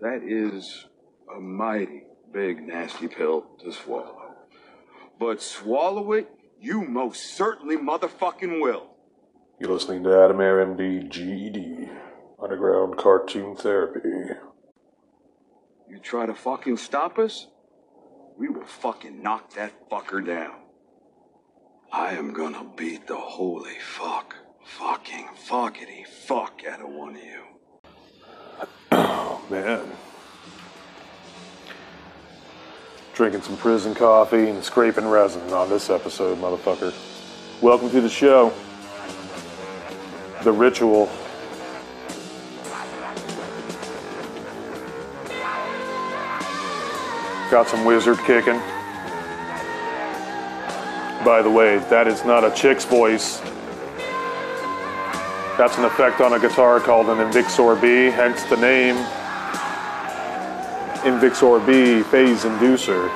That is a mighty big, nasty pill to swallow. But swallow it, you most certainly motherfucking will. You're listening to Adam Air MD GED, Underground Cartoon Therapy. You try to fucking stop us, we will fucking knock that fucker down. I am gonna beat the holy fuck, fucking fuckity fuck out of one of you. Man. Drinking some prison coffee and scraping resin on this episode, motherfucker. Welcome to the show. The Ritual. Got some wizard kicking. By the way, that is not a chick's voice. That's an effect on a guitar called an Invixor B, hence the name Invixor B phase inducer.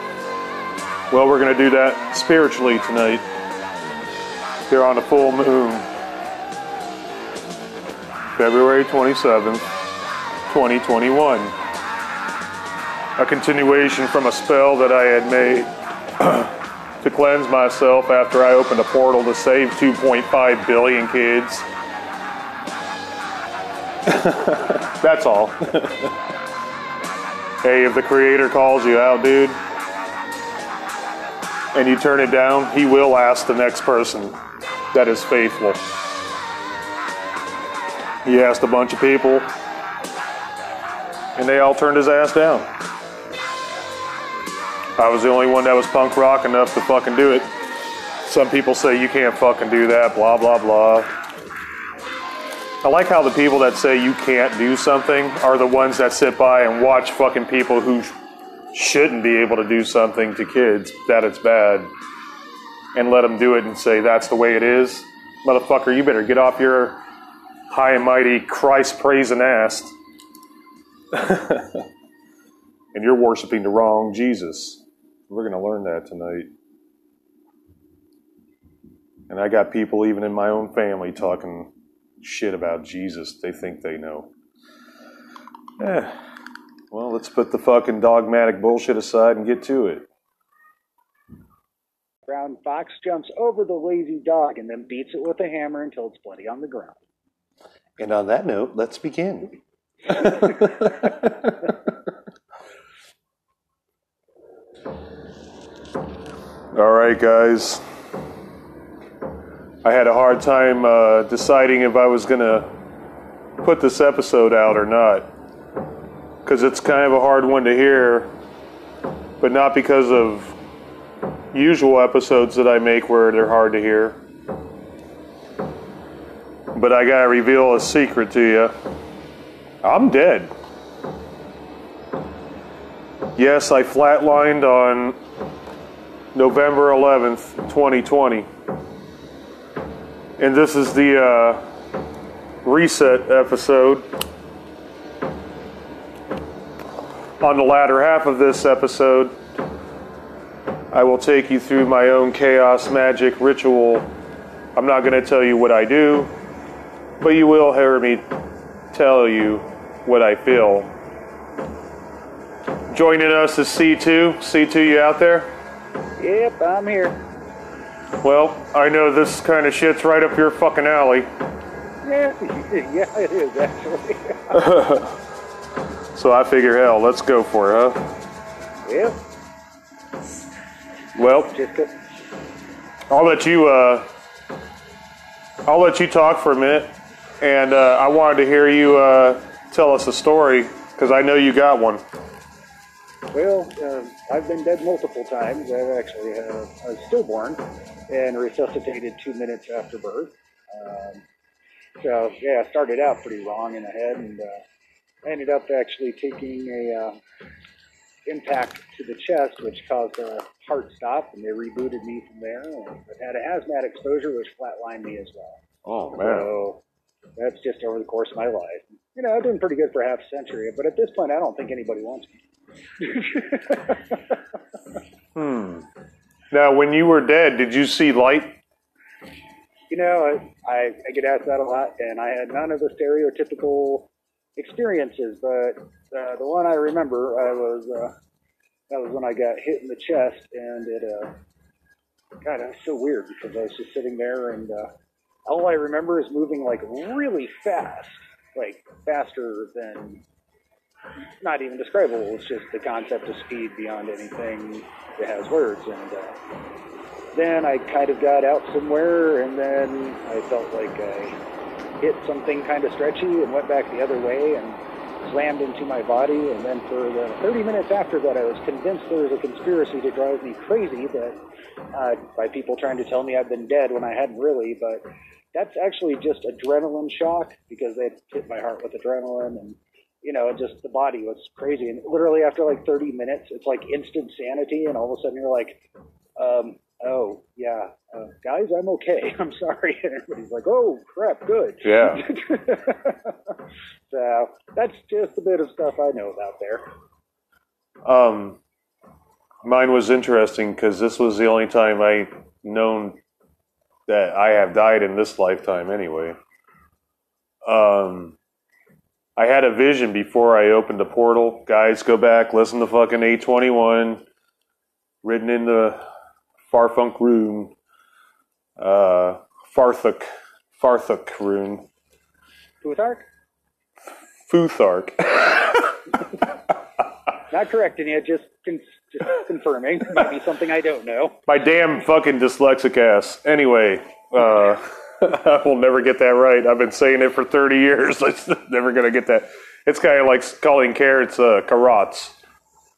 Well, we're going to do that spiritually tonight. Here on a full moon. February 27th, 2021. A continuation from a spell that I had made to cleanse myself after I opened a portal to save 2.5 billion kids. That's all. hey, if the creator calls you out, dude, and you turn it down, he will ask the next person that is faithful. He asked a bunch of people, and they all turned his ass down. I was the only one that was punk rock enough to fucking do it. Some people say you can't fucking do that, blah, blah, blah. I like how the people that say you can't do something are the ones that sit by and watch fucking people who shouldn't be able to do something to kids that it's bad and let them do it and say that's the way it is. Motherfucker, you better get off your high and mighty Christ praising ass. and you're worshiping the wrong Jesus. We're going to learn that tonight. And I got people even in my own family talking shit about Jesus they think they know. Eh. Well, let's put the fucking dogmatic bullshit aside and get to it. Brown fox jumps over the lazy dog and then beats it with a hammer until it's bloody on the ground. And on that note, let's begin. All right, guys. I had a hard time uh, deciding if I was going to put this episode out or not. Because it's kind of a hard one to hear, but not because of usual episodes that I make where they're hard to hear. But I gotta reveal a secret to you. I'm dead. Yes, I flatlined on November 11th, 2020. And this is the uh, reset episode. On the latter half of this episode, I will take you through my own chaos magic ritual. I'm not going to tell you what I do, but you will hear me tell you what I feel. Joining us is C2. C2, you out there? Yep, I'm here. Well, I know this kind of shit's right up your fucking alley. Yeah, yeah, it is actually. So I figure, hell, let's go for it, huh? Yeah. Well. I'll let you. Uh, I'll let you talk for a minute, and uh, I wanted to hear you uh, tell us a story because I know you got one. Well, uh, I've been dead multiple times. I've actually had a, a stillborn and resuscitated two minutes after birth. Um, so yeah, I started out pretty wrong in the head, and uh, ended up actually taking a uh, impact to the chest, which caused a heart stop, and they rebooted me from there. And I've had a hazmat exposure, which flatlined me as well. Oh man! So that's just over the course of my life. You know, I've been pretty good for half a century, but at this point, I don't think anybody wants me. Hmm. Now, when you were dead, did you see light? you know, I, I, get asked that a lot, and I had none of the stereotypical experiences, but uh, the one I remember, I was uh, that was when I got hit in the chest, and it uh, God, that was so weird because I was just sitting there, and uh, all I remember is moving like really fast, like faster than not even describable. It's just the concept of speed beyond anything that has words. And uh, then I kind of got out somewhere, and then I felt like I hit something kind of stretchy and went back the other way and slammed into my body. And then for the 30 minutes after that, I was convinced there was a conspiracy to drive me crazy that uh, by people trying to tell me I've been dead when I hadn't really. But that's actually just adrenaline shock because they hit my heart with adrenaline and you know, just the body was crazy. And literally after like 30 minutes, it's like instant sanity. And all of a sudden you're like, um, oh, yeah, uh, guys, I'm okay. I'm sorry. And everybody's like, oh, crap, good. Yeah. so that's just a bit of stuff I know about there. Um, mine was interesting because this was the only time I known that I have died in this lifetime anyway. Um, I had a vision before I opened the portal. Guys, go back, listen to fucking 821, written in the Farfunk rune, uh, Farthuk, Farthuk rune, Futhark? Futhark. Not correcting you, just, con- just confirming. Might be something I don't know. My damn fucking dyslexic ass. Anyway, uh, I will never get that right. I've been saying it for 30 years. I'm never going to get that. It's kind of like calling carrots uh, carrots.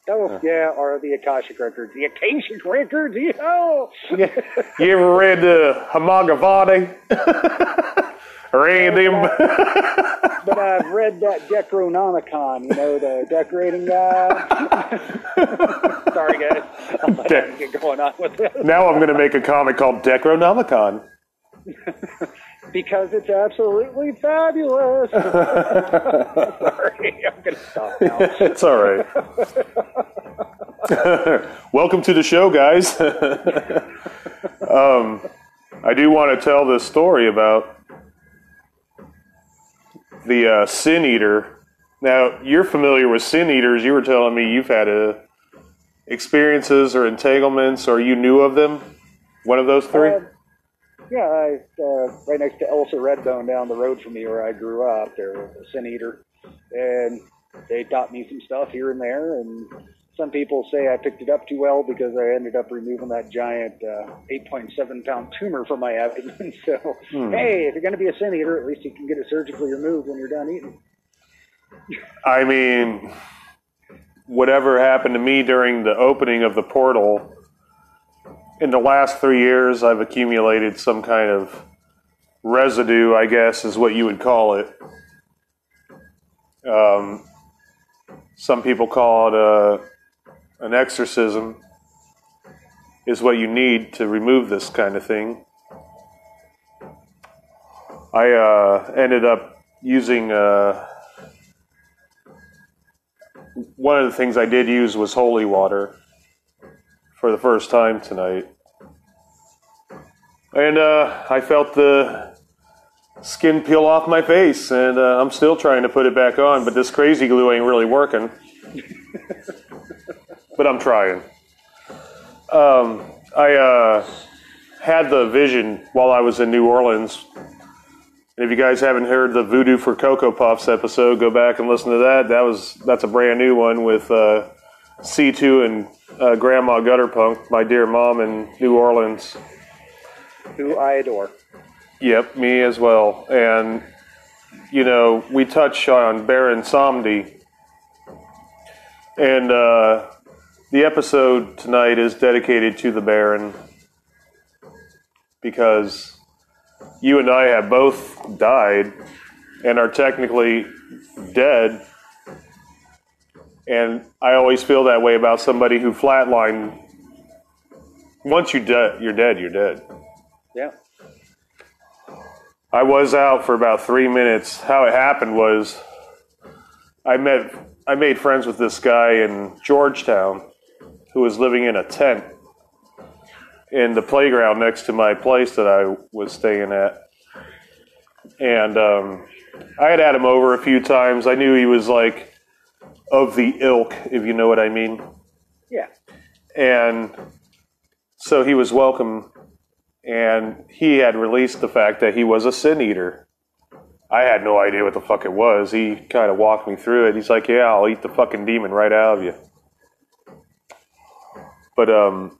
Oh, yeah, or the Akashic Records. The Akashic Records, oh! You ever read uh, Hamagavadi? or any of them? but I've read that Decronomicon, you know, the decorating guy. Sorry, guys. Let De- get going on with this. now I'm going to make a comic called Decronomicon. Because it's absolutely fabulous. Sorry, I'm going to stop now. It's all right. Welcome to the show, guys. um, I do want to tell this story about the uh, Sin Eater. Now, you're familiar with Sin Eaters. You were telling me you've had uh, experiences or entanglements, or you knew of them. One of those three. Um, yeah, I, uh, right next to Elsa Redbone down the road from me where I grew up. There was a sin eater, and they taught me some stuff here and there. And some people say I picked it up too well because I ended up removing that giant uh, 8.7 pound tumor from my abdomen. So, hey, if you're going to be a sin eater, at least you can get it surgically removed when you're done eating. I mean, whatever happened to me during the opening of the portal, in the last three years, I've accumulated some kind of residue, I guess, is what you would call it. Um, some people call it a, an exorcism, is what you need to remove this kind of thing. I uh, ended up using. Uh, one of the things I did use was holy water for the first time tonight. And uh, I felt the skin peel off my face, and uh, I'm still trying to put it back on, but this crazy glue ain't really working. but I'm trying. Um, I uh, had the vision while I was in New Orleans. And if you guys haven't heard the Voodoo for Cocoa Puffs episode, go back and listen to that. That was that's a brand new one with uh, C2 and uh, Grandma Gutterpunk, my dear mom in New Orleans. Who I adore. Yep, me as well. And you know, we touch on Baron Samedi, and uh, the episode tonight is dedicated to the Baron because you and I have both died and are technically dead. And I always feel that way about somebody who flatlined. Once you de- you're dead, you're dead. Yeah. I was out for about three minutes. How it happened was I met I made friends with this guy in Georgetown who was living in a tent in the playground next to my place that I was staying at. And um, I had had him over a few times. I knew he was like of the ilk, if you know what I mean. Yeah. And so he was welcome, and he had released the fact that he was a sin eater. I had no idea what the fuck it was. He kind of walked me through it. He's like, "Yeah, I'll eat the fucking demon right out of you." But um,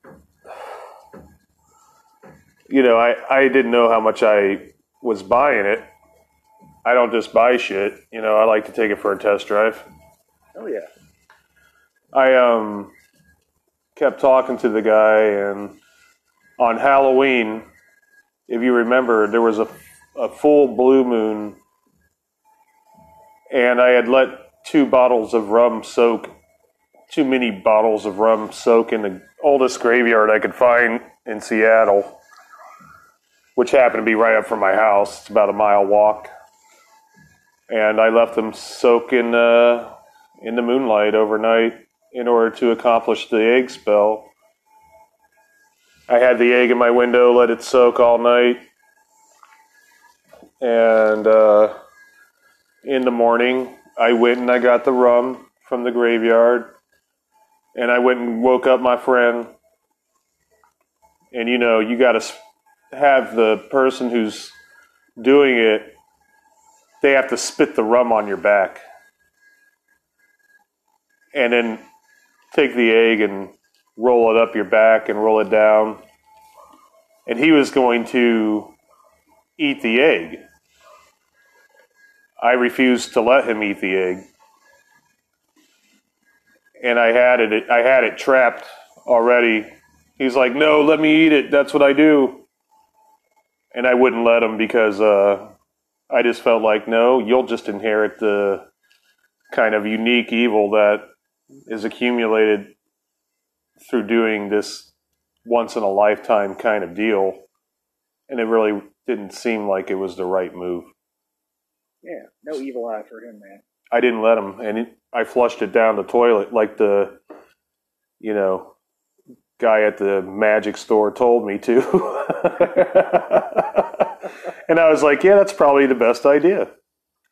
you know, I I didn't know how much I was buying it. I don't just buy shit. You know, I like to take it for a test drive. Oh yeah. I um kept talking to the guy, and on Halloween, if you remember, there was a, a full blue moon, and I had let two bottles of rum soak, too many bottles of rum soak in the oldest graveyard I could find in Seattle, which happened to be right up from my house. It's about a mile walk. And I left them soak in, uh, in the moonlight overnight in order to accomplish the egg spell. I had the egg in my window, let it soak all night. And uh, in the morning, I went and I got the rum from the graveyard. And I went and woke up my friend. And you know, you got to have the person who's doing it, they have to spit the rum on your back. And then take the egg and roll it up your back and roll it down. And he was going to eat the egg. I refused to let him eat the egg. And I had it I had it trapped already. He's like, "No, let me eat it. That's what I do." And I wouldn't let him because uh, I just felt like, "No, you'll just inherit the kind of unique evil that is accumulated through doing this once in a lifetime kind of deal. And it really didn't seem like it was the right move. Yeah. No evil eye for him, man. I didn't let him, and it, I flushed it down the toilet like the, you know, guy at the magic store told me to. and I was like, yeah, that's probably the best idea.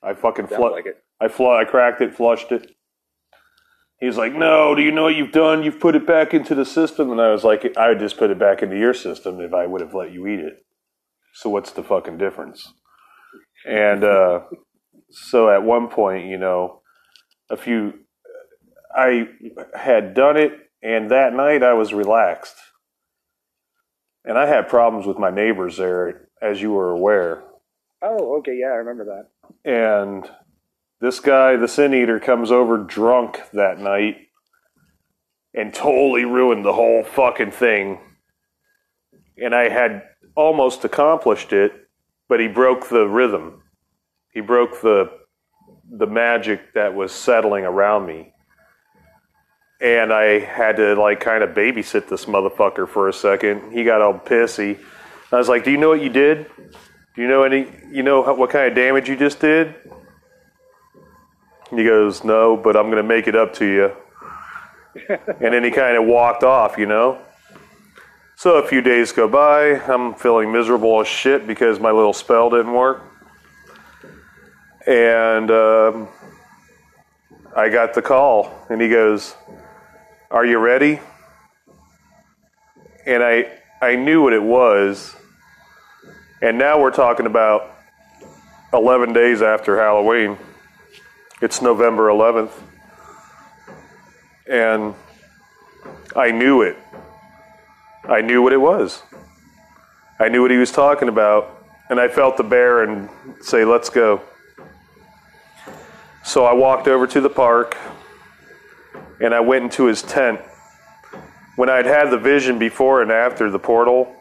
I fucking flushed. like it. I fl- I cracked it, flushed it. He's like, "No, do you know what you've done? You've put it back into the system." And I was like, "I would just put it back into your system if I would have let you eat it." So what's the fucking difference? And uh, so at one point, you know, a few, I had done it, and that night I was relaxed, and I had problems with my neighbors there, as you were aware. Oh, okay. Yeah, I remember that. And this guy, the sin eater, comes over drunk that night and totally ruined the whole fucking thing. And I had almost accomplished it, but he broke the rhythm. He broke the the magic that was settling around me. And I had to like kind of babysit this motherfucker for a second. He got all pissy. I was like, "Do you know what you did? Do you know any? You know what kind of damage you just did?" He goes, No, but I'm going to make it up to you. and then he kind of walked off, you know? So a few days go by. I'm feeling miserable as shit because my little spell didn't work. And um, I got the call, and he goes, Are you ready? And I, I knew what it was. And now we're talking about 11 days after Halloween. It's November 11th. And I knew it. I knew what it was. I knew what he was talking about. And I felt the Baron say, let's go. So I walked over to the park and I went into his tent. When I'd had the vision before and after the portal,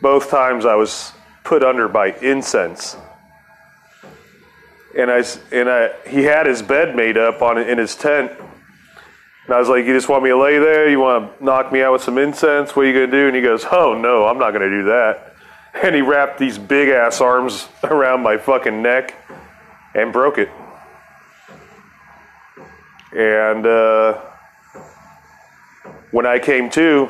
both times I was put under by incense and I and I he had his bed made up on in his tent. And I was like, "You just want me to lay there? You want to knock me out with some incense? What are you gonna do?" And he goes, "Oh no, I'm not gonna do that." And he wrapped these big ass arms around my fucking neck and broke it. And uh, when I came to,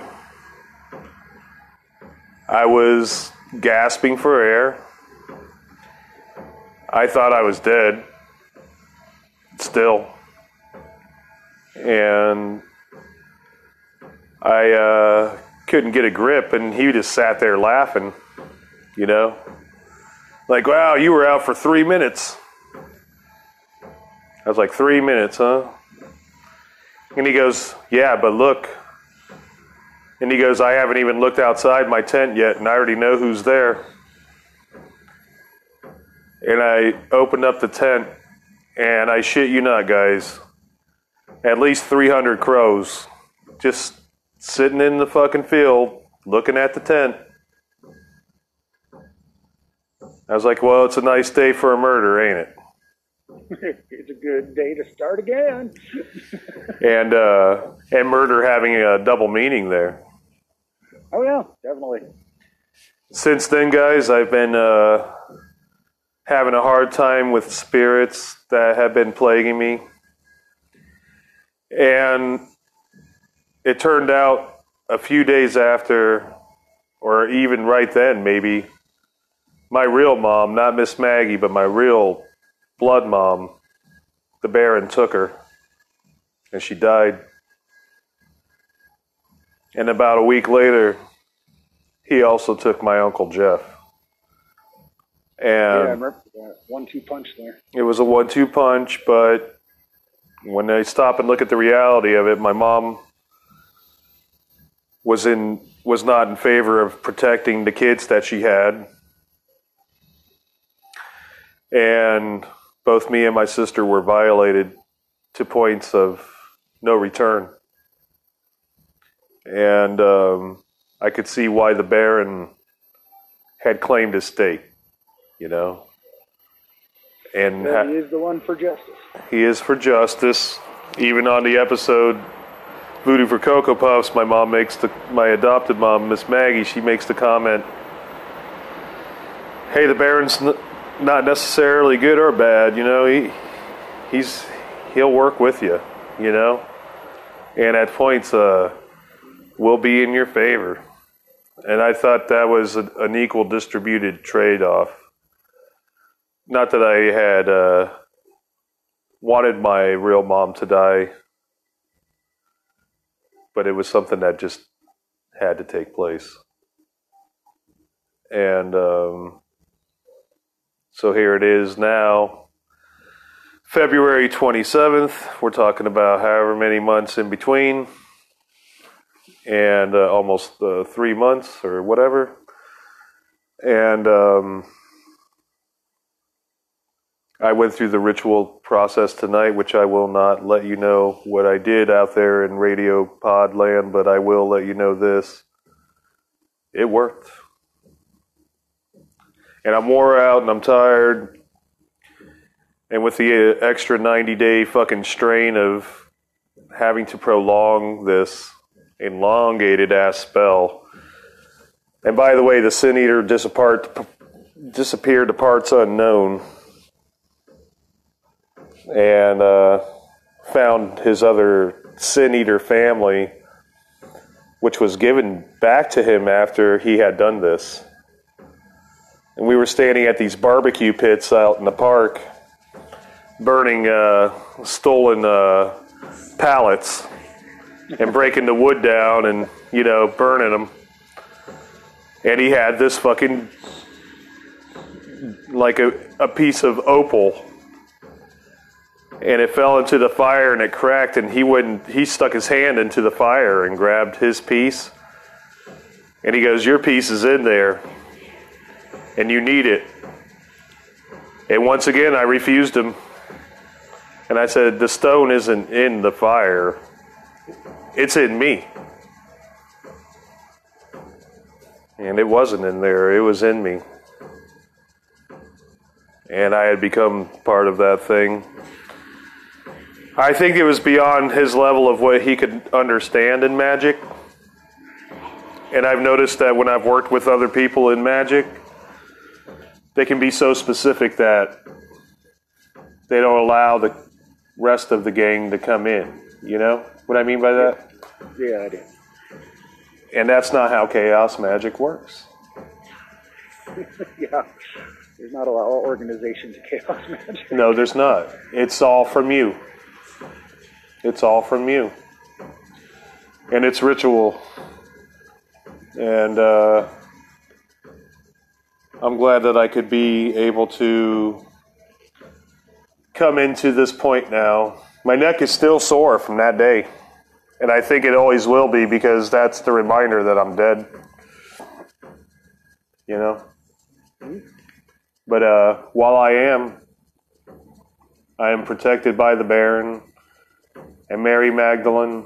I was gasping for air. I thought I was dead. Still. And I uh, couldn't get a grip, and he just sat there laughing, you know? Like, wow, you were out for three minutes. I was like, three minutes, huh? And he goes, yeah, but look. And he goes, I haven't even looked outside my tent yet, and I already know who's there. And I opened up the tent, and I shit you not, guys, at least 300 crows just sitting in the fucking field looking at the tent. I was like, well, it's a nice day for a murder, ain't it? it's a good day to start again. and uh, and murder having a double meaning there. Oh yeah, definitely. Since then, guys, I've been uh, having a hard time with spirits that have been plaguing me, and it turned out a few days after, or even right then, maybe my real mom, not Miss Maggie, but my real blood mom, the Baron took her, and she died. And about a week later, he also took my uncle Jeff. Yeah, I And remember that one-two punch there. it was a one-two punch, but when I stop and look at the reality of it, my mom was in was not in favor of protecting the kids that she had. And both me and my sister were violated to points of no return. And um, I could see why the Baron had claimed his stake, you know. And Well, he is the one for justice. he is for justice. Even on the episode Voodoo for Cocoa Puffs, my mom makes the my adopted mom, Miss Maggie, she makes the comment, "Hey, the Baron's n- not necessarily good or bad. You know, he he's he'll work with you. You know, and at points, uh, will be in your favor." And I thought that was a, an equal distributed trade off. Not that I had. Uh, wanted my real mom to die, but it was something that just had to take place. And um, so here it is now, February 27th. We're talking about however many months in between, and uh, almost uh, three months or whatever. And um, I went through the ritual process tonight, which I will not let you know what I did out there in radio pod land, but I will let you know this. It worked. And I'm wore out and I'm tired. And with the extra 90 day fucking strain of having to prolong this elongated ass spell. And by the way, the Sin Eater disappeared, disappeared to parts unknown and uh, found his other sin eater family, which was given back to him after he had done this. And we were standing at these barbecue pits out in the park, burning uh, stolen uh, pallets and breaking the wood down and, you know, burning them. And he had this fucking, like a, a piece of opal and it fell into the fire and it cracked and he wouldn't he stuck his hand into the fire and grabbed his piece. And he goes your piece is in there and you need it. And once again i refused him. And i said the stone isn't in the fire. It's in me. And it wasn't in there. It was in me. And i had become part of that thing I think it was beyond his level of what he could understand in magic. And I've noticed that when I've worked with other people in magic, they can be so specific that they don't allow the rest of the gang to come in. You know what I mean by that? Yeah, I do. And that's not how chaos magic works. yeah, There's not a lot of organization to chaos magic. No, there's not. It's all from you. It's all from you. And it's ritual. And uh, I'm glad that I could be able to come into this point now. My neck is still sore from that day. And I think it always will be because that's the reminder that I'm dead. You know? But uh, while I am, I am protected by the Baron and Mary Magdalene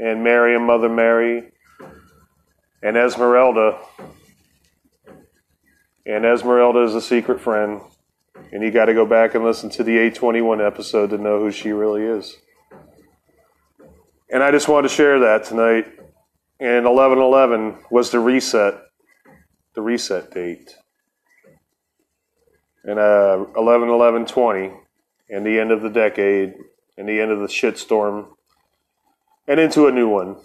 and Mary and Mother Mary and Esmeralda. And Esmeralda is a secret friend. And you got to go back and listen to the 821 episode to know who she really is. And I just wanted to share that tonight. And 1111 was the reset, the reset date. And uh, 11 11 20, and the end of the decade, and the end of the shitstorm, and into a new one.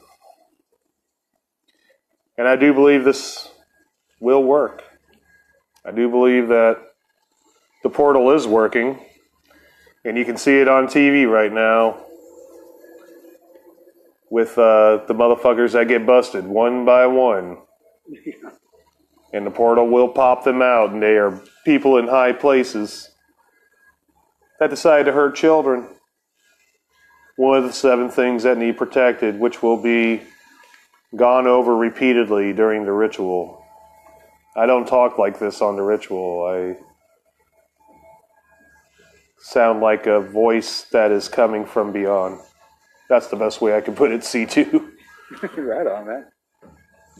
And I do believe this will work. I do believe that the portal is working, and you can see it on TV right now with uh, the motherfuckers that get busted one by one. And the portal will pop them out, and they are people in high places that decide to hurt children. One of the seven things that need protected, which will be gone over repeatedly during the ritual. I don't talk like this on the ritual. I sound like a voice that is coming from beyond. That's the best way I can put it, C2. right on, man.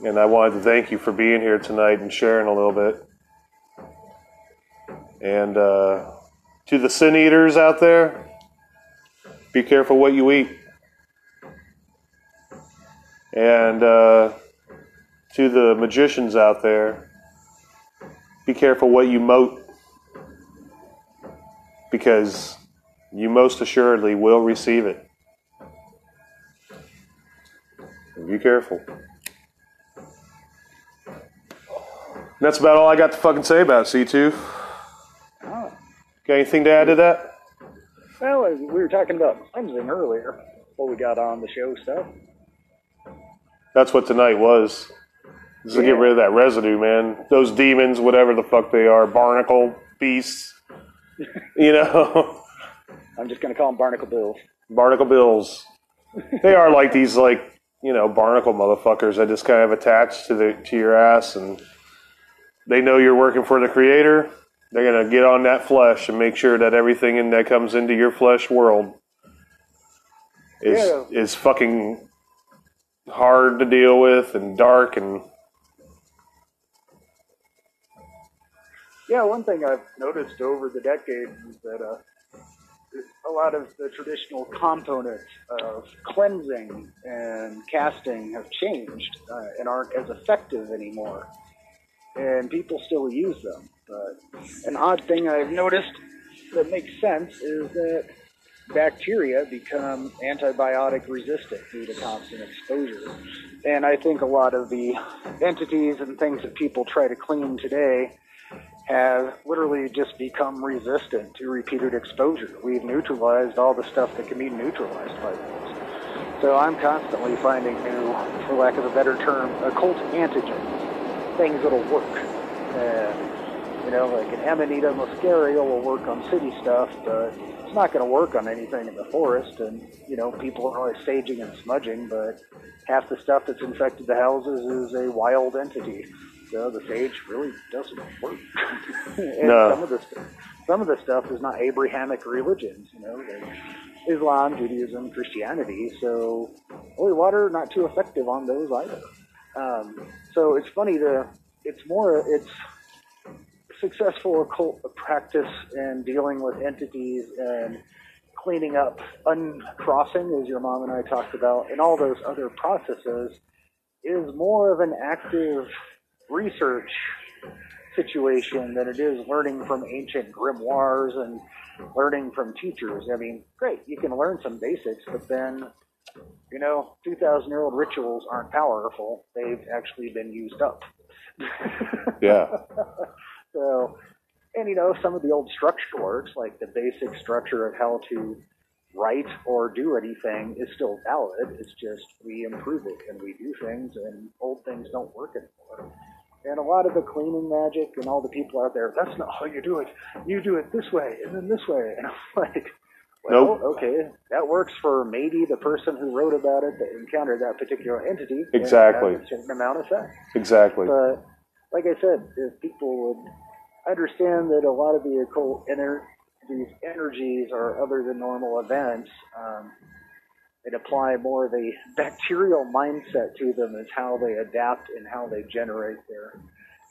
And I wanted to thank you for being here tonight and sharing a little bit. And uh, to the sin eaters out there, be careful what you eat. And uh, to the magicians out there, be careful what you mote. Because you most assuredly will receive it. Be careful. That's about all I got to fucking say about C2. Oh. Got anything to add to that? Well, we were talking about cleansing earlier before we got on the show stuff. That's what tonight was. Just to get rid of that residue, man. Those demons, whatever the fuck they are, barnacle beasts. you know, I'm just going to call them barnacle bills. barnacle bills. They are like these, like you know, barnacle motherfuckers that just kind of attach to the to your ass, and they know you're working for the creator. They're gonna get on that flesh and make sure that everything in that comes into your flesh world is Yeah. is fucking hard to deal with and dark and Yeah, one thing I've noticed over the decades is that uh, a lot of the traditional components of cleansing and casting have changed uh, and aren't as effective anymore. And people still use them. But an odd thing I've noticed that makes sense is that bacteria become antibiotic resistant due to constant exposure. And I think a lot of the entities and things that people try to clean today have literally just become resistant to repeated exposure. We've neutralized all the stuff that can be neutralized by those. So I'm constantly finding new, for lack of a better term, occult antigens, things that'll work. And, you know, like an Amanita muscaria will work on city stuff, but it's not going to work on anything in the forest. And, you know, people are always saging and smudging, but half the stuff that's infected the houses is a wild entity. So the sage really doesn't work. and No. some of the st- some of the stuff is not Abrahamic religions, you know, Islam, Judaism, Christianity. So holy water not too effective on those either. Um, so it's funny to it's more it's successful occult practice and dealing with entities and cleaning up uncrossing as your mom and I talked about and all those other processes is more of an active research situation than it is learning from ancient grimoires and learning from teachers. I mean, great, you can learn some basics, but then, you know, 2,000 year old rituals aren't powerful. They've actually been used up. yeah. so And you know, some of the old structure works, like the basic structure of how to write or do anything, is still valid. It's just we improve it and we do things, and old things don't work anymore. And a lot of the cleaning magic and all the people out there, that's not how you do it. You do it this way and then this way. And I'm like, well, Nope. okay, that works for maybe the person who wrote about it that encountered that particular entity. Exactly. a certain amount of sense. Exactly. But like I said, if people would understand that a lot of the occult ener- these energies are other than normal events, um, and apply more of a bacterial mindset to them as how they adapt and how they generate their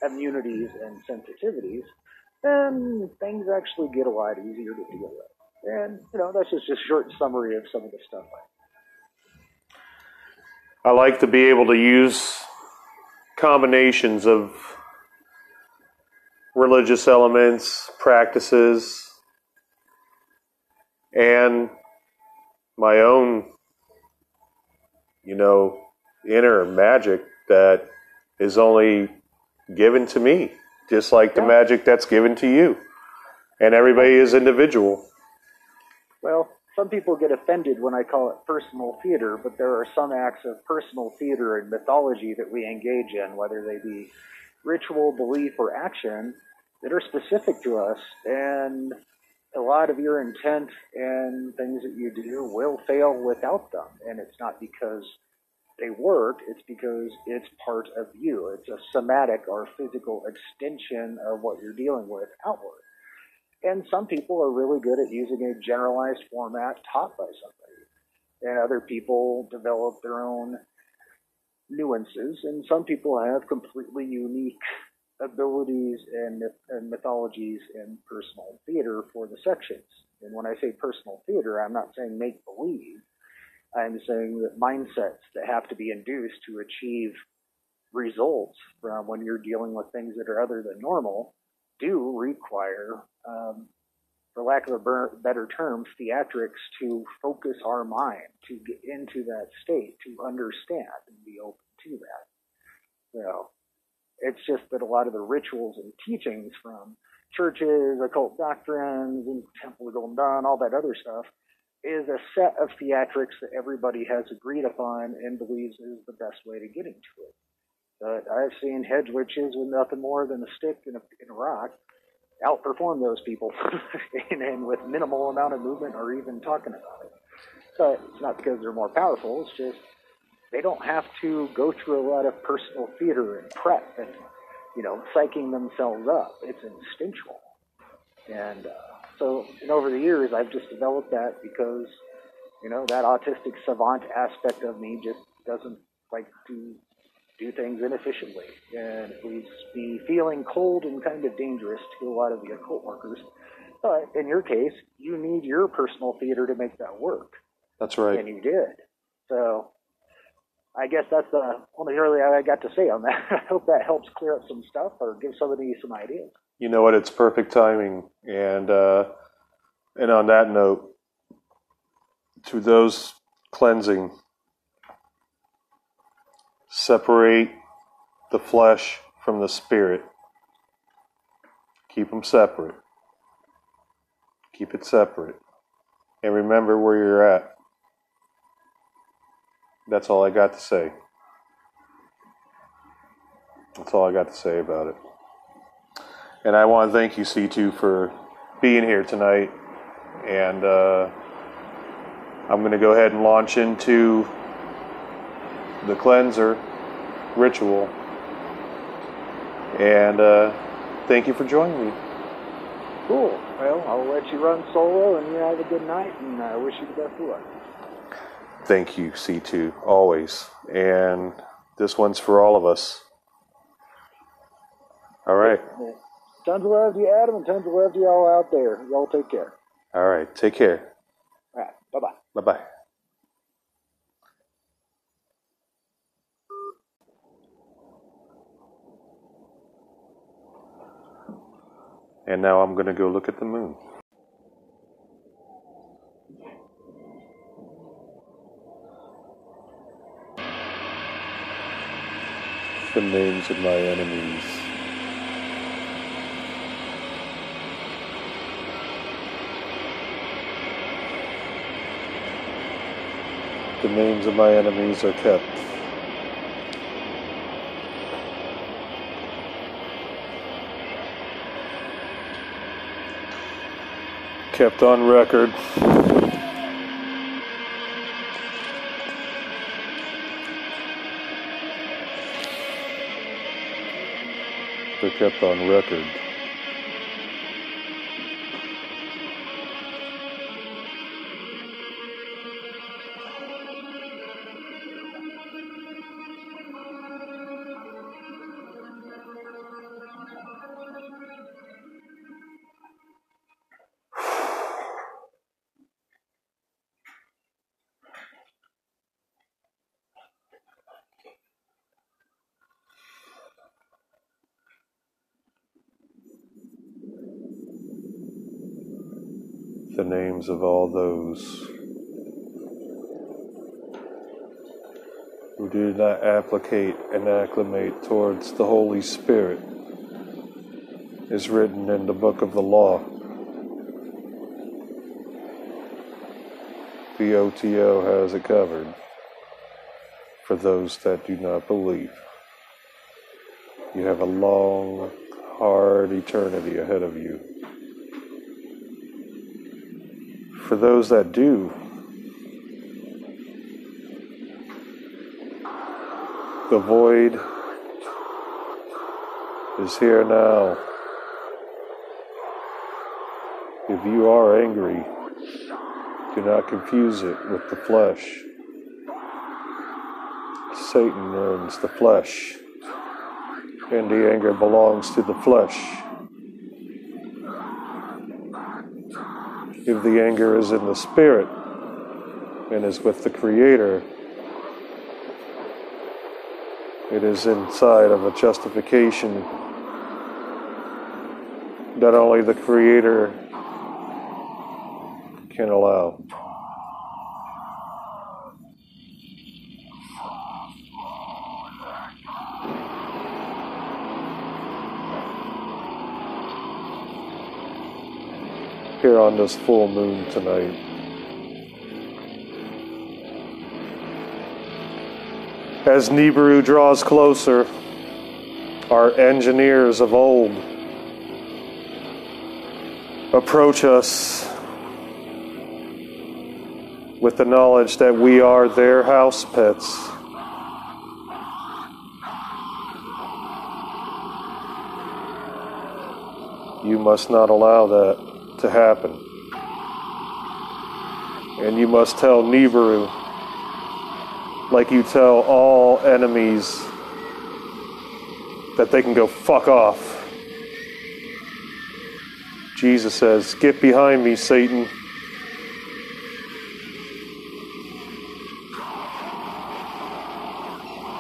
immunities and sensitivities, then things actually get a lot easier to deal with. And you know, that's just a short summary of some of the stuff. I I like to be able to use combinations of religious elements, practices, and my own, you know, inner magic that is only given to me, just like the magic that's given to you. And everybody is individual. Well, some people get offended when I call it personal theater, but there are some acts of personal theater and mythology that we engage in, whether they be ritual, belief, or action, that are specific to us. And a lot of your intent and things that you do will fail without them. And it's not because they work, it's because it's part of you. It's a somatic or physical extension of what you're dealing with outward. And some people are really good at using a generalized format taught by somebody. And other people develop their own nuances. And some people have completely unique abilities and, and mythologies in personal theater for the sections. And when I say personal theater, I'm not saying make believe. I'm saying that mindsets that have to be induced to achieve results from when you're dealing with things that are other than normal do require, um, for lack of a better term, theatrics to focus our mind, to get into that state, to understand and be open to that. So it's just that a lot of the rituals and teachings from churches, occult doctrines, and Temple of Golden Dawn, all that other stuff, is a set of theatrics that everybody has agreed upon and believes is the best way to getting to it. But I've seen hedge witches with nothing more than a stick and a, and a rock outperform those people, and, and with minimal amount of movement or even talking about it. But it's not because they're more powerful. It's just they don't have to go through a lot of personal theater and prep and you know psyching themselves up. It's instinctual, and uh, so and over the years I've just developed that because you know that autistic savant aspect of me just doesn't like to do things inefficiently, and it leaves me feeling cold and kind of dangerous to a lot of the occult workers. But in your case, you need your personal theater to make that work That's right. and you did. So I guess that's the only really I got to say on that. I hope that helps clear up some stuff or give somebody some ideas. You know what? It's perfect timing. And uh, and on that note, to those cleansing, separate the flesh from the spirit. Keep them separate. Keep it separate. And remember where you're at. That's all I got to say. That's all I got to say about it. And I want to thank you, C2, for being here tonight. And uh, I'm going to go ahead and launch into the cleanser ritual. And uh, thank you for joining me. Cool. Well, I'll let you run solo and you have a good night and I wish you the best of luck. Thank you, C2, always. And this one's for all of us. All right. Tons of love to you, Adam, and tons of love to y'all out there. Y'all take care. All right. Take care. All right. Bye bye. Bye bye. And now I'm going to go look at the moon. The names of my enemies. The names of my enemies are kept. Kept on record. They're kept on record. The names of all those who do not applicate and acclimate towards the Holy Spirit is written in the book of the law. The OTO has it covered for those that do not believe. You have a long, hard eternity ahead of you. for those that do. The void is here now. If you are angry, do not confuse it with the flesh. Satan owns the flesh, and the anger belongs to the flesh. If the anger is in the spirit and is with the Creator, it is inside of a justification that only the Creator can allow. This full moon tonight. As Nibiru draws closer, our engineers of old approach us with the knowledge that we are their house pets. You must not allow that to happen. And you must tell Nibiru, like you tell all enemies, that they can go fuck off. Jesus says, Get behind me, Satan.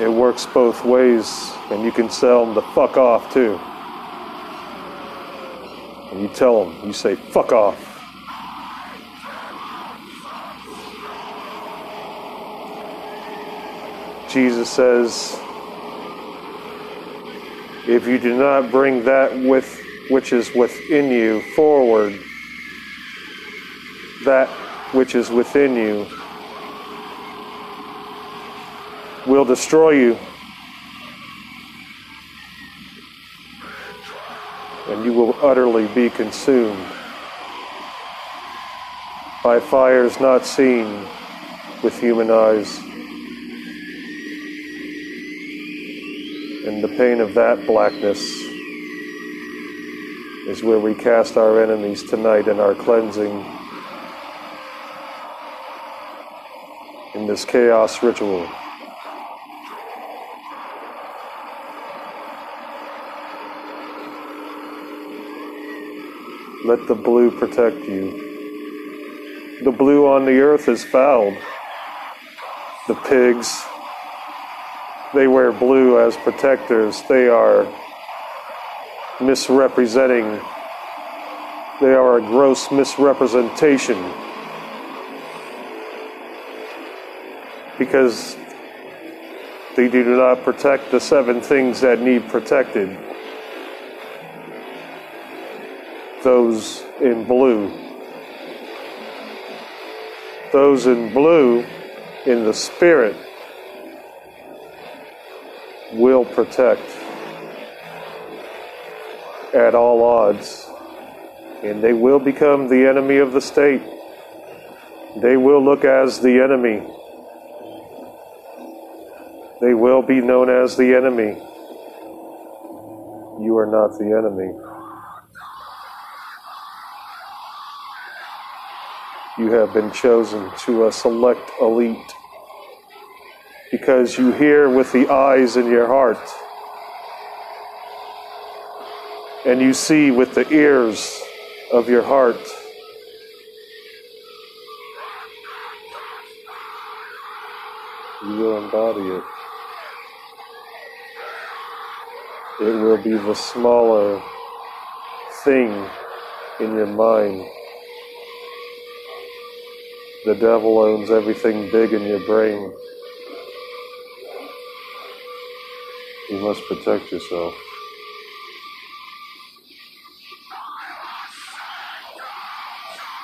It works both ways, and you can tell them to fuck off too. You tell them, you say, fuck off. Jesus says, if you do not bring that with which is within you forward, that which is within you will destroy you. Utterly be consumed by fires not seen with human eyes. And the pain of that blackness is where we cast our enemies tonight in our cleansing in this chaos ritual. Let the blue protect you. The blue on the earth is fouled. The pigs, they wear blue as protectors. They are misrepresenting, they are a gross misrepresentation. Because they do not protect the seven things that need protected. Those in blue. Those in blue in the spirit will protect at all odds. And they will become the enemy of the state. They will look as the enemy. They will be known as the enemy. You are not the enemy. You have been chosen to a select elite because you hear with the eyes in your heart and you see with the ears of your heart. You will embody it. It will be the smaller thing in your mind. The devil owns everything big in your brain. You must protect yourself.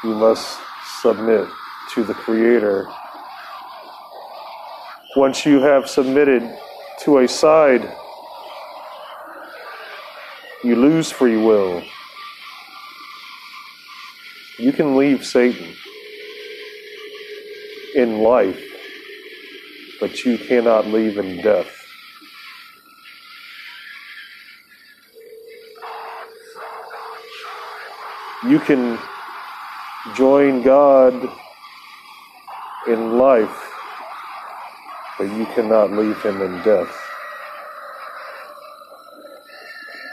You must submit to the Creator. Once you have submitted to a side, you lose free will. You can leave Satan in life, but you cannot leave in death. You can join God in life, but you cannot leave Him in death.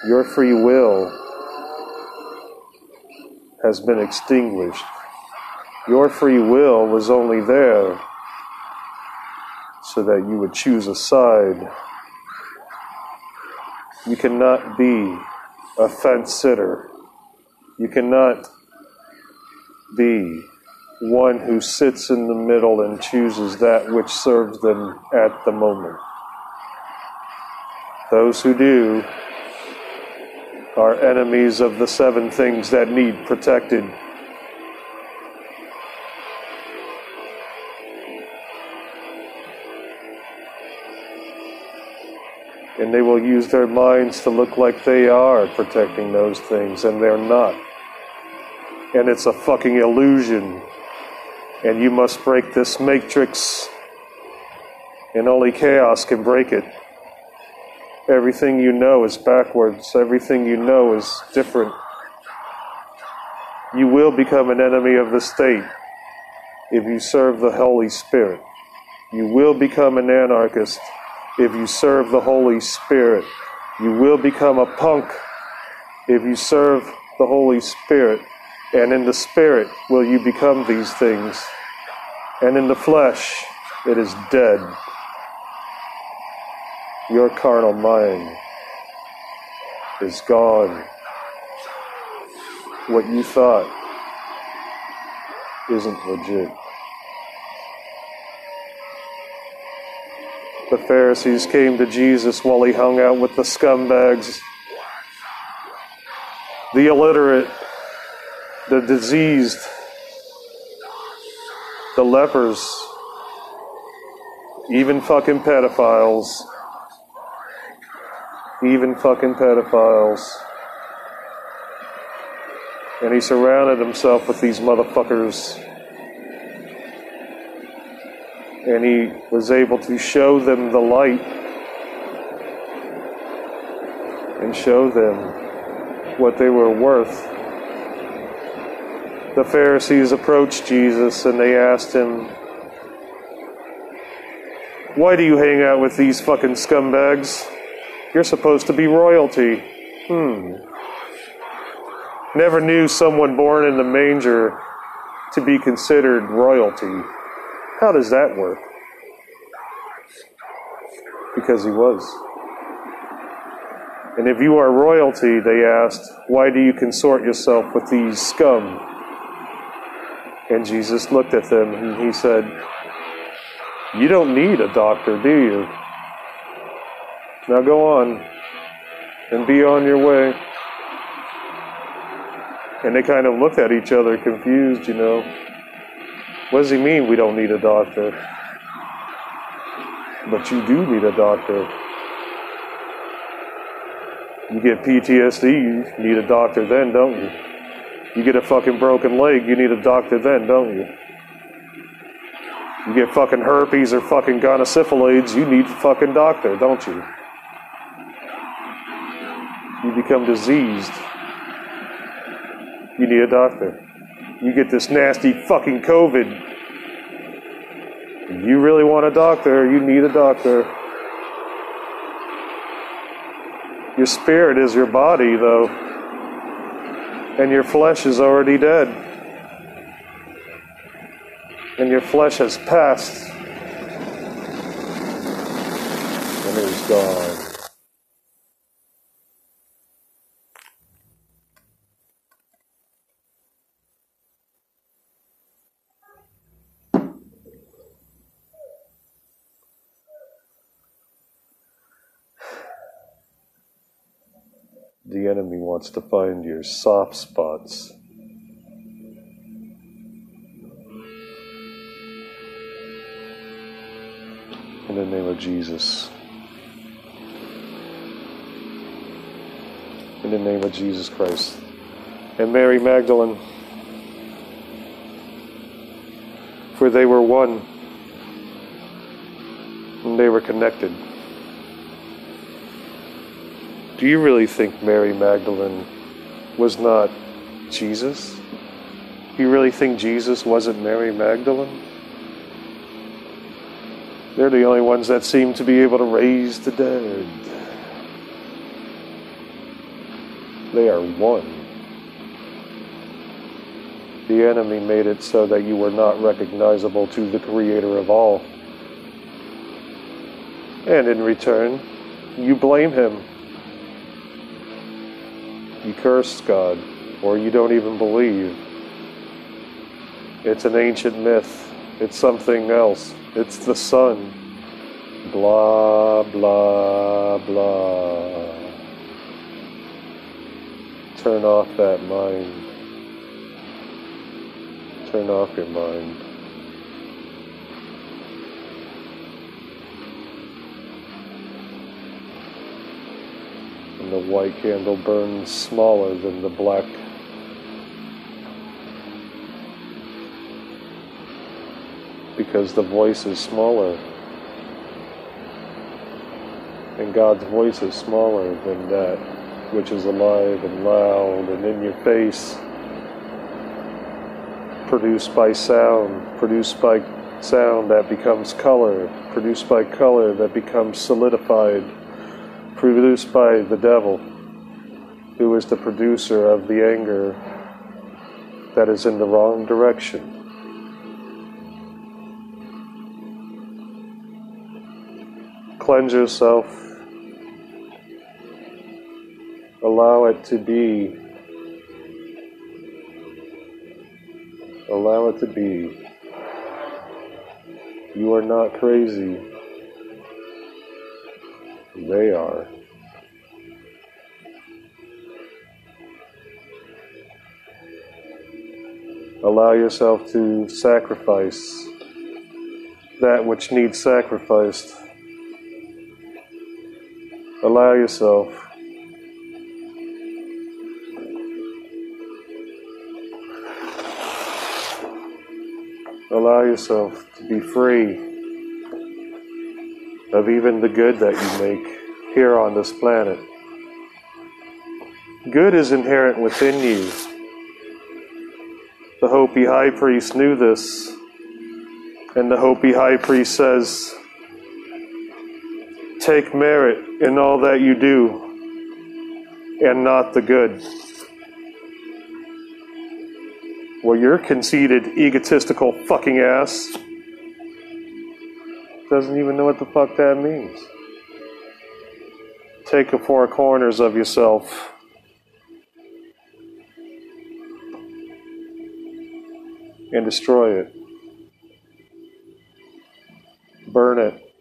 Your free will has been extinguished. Your free will was only there so that you would choose a side. You cannot be a fence sitter. You cannot be one who sits in the middle and chooses that which serves them at the moment. Those who do are enemies of the seven things that need protected. And they will use their minds to look like they are protecting those things, and they're not. And it's a fucking illusion. And you must break this matrix, and only chaos can break it. Everything you know is backwards, everything you know is different. You will become an enemy of the state if you serve the Holy Spirit. You will become an anarchist if you serve the Holy Spirit. You will become a punk if you serve the Holy Spirit. And in the Spirit will you become these things. And in the flesh, it is dead. Your carnal mind is gone. What you thought isn't legit. The Pharisees came to Jesus while he hung out with the scumbags, the illiterate, the diseased, the lepers, even fucking pedophiles, even fucking pedophiles. And he surrounded himself with these motherfuckers. And he was able to show them the light and show them what they were worth. The Pharisees approached Jesus and they asked him, Why do you hang out with these fucking scumbags? You're supposed to be royalty. Hmm. Never knew someone born in the manger to be considered royalty. How does that work? Because he was. And if you are royalty, they asked, why do you consort yourself with these scum? And Jesus looked at them and he said, You don't need a doctor, do you? Now go on and be on your way. And they kind of looked at each other confused, you know. What does he mean we don't need a doctor? But you do need a doctor. You get PTSD, you need a doctor then, don't you? You get a fucking broken leg, you need a doctor then, don't you? You get fucking herpes or fucking gonosyphilides, you need a fucking doctor, don't you? You become diseased. You need a doctor. You get this nasty fucking COVID. You really want a doctor, you need a doctor. Your spirit is your body, though, and your flesh is already dead. And your flesh has passed and is gone. The enemy wants to find your soft spots. In the name of Jesus. In the name of Jesus Christ. And Mary Magdalene. For they were one. And they were connected. Do you really think Mary Magdalene was not Jesus? Do you really think Jesus wasn't Mary Magdalene? They're the only ones that seem to be able to raise the dead. They are one. The enemy made it so that you were not recognizable to the Creator of all. And in return, you blame Him you curse God, or you don't even believe. It's an ancient myth. It's something else. It's the sun. Blah, blah, blah. Turn off that mind. Turn off your mind. And the white candle burns smaller than the black. Because the voice is smaller. And God's voice is smaller than that which is alive and loud and in your face. Produced by sound, produced by sound that becomes color, produced by color that becomes solidified produced by the devil, who is the producer of the anger that is in the wrong direction. Cleanse yourself. Allow it to be. Allow it to be. You are not crazy. They are. Allow yourself to sacrifice that which needs sacrificed. Allow yourself allow yourself to be free of even the good that you make here on this planet. Good is inherent within you. Hopi high priest knew this, and the Hopi high priest says, Take merit in all that you do, and not the good. Well, your conceited, egotistical fucking ass doesn't even know what the fuck that means. Take the four corners of yourself. And destroy it. Burn it.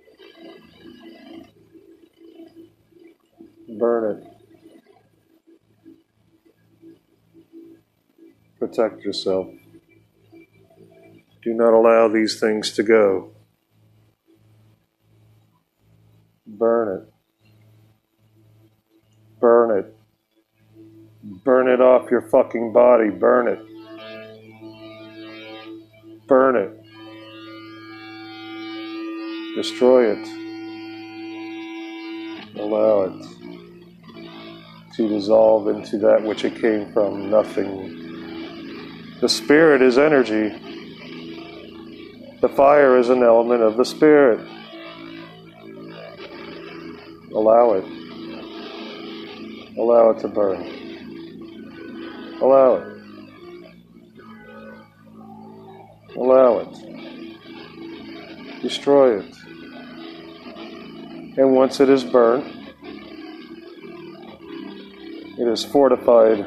Burn it. Protect yourself. Do not allow these things to go. Burn it. Burn it. Burn it off your fucking body. Burn it. Burn it. Destroy it. Allow it to dissolve into that which it came from, nothing. The spirit is energy. The fire is an element of the spirit. Allow it. Allow it to burn. Allow it. Allow it. Destroy it. And once it is burnt, it is fortified.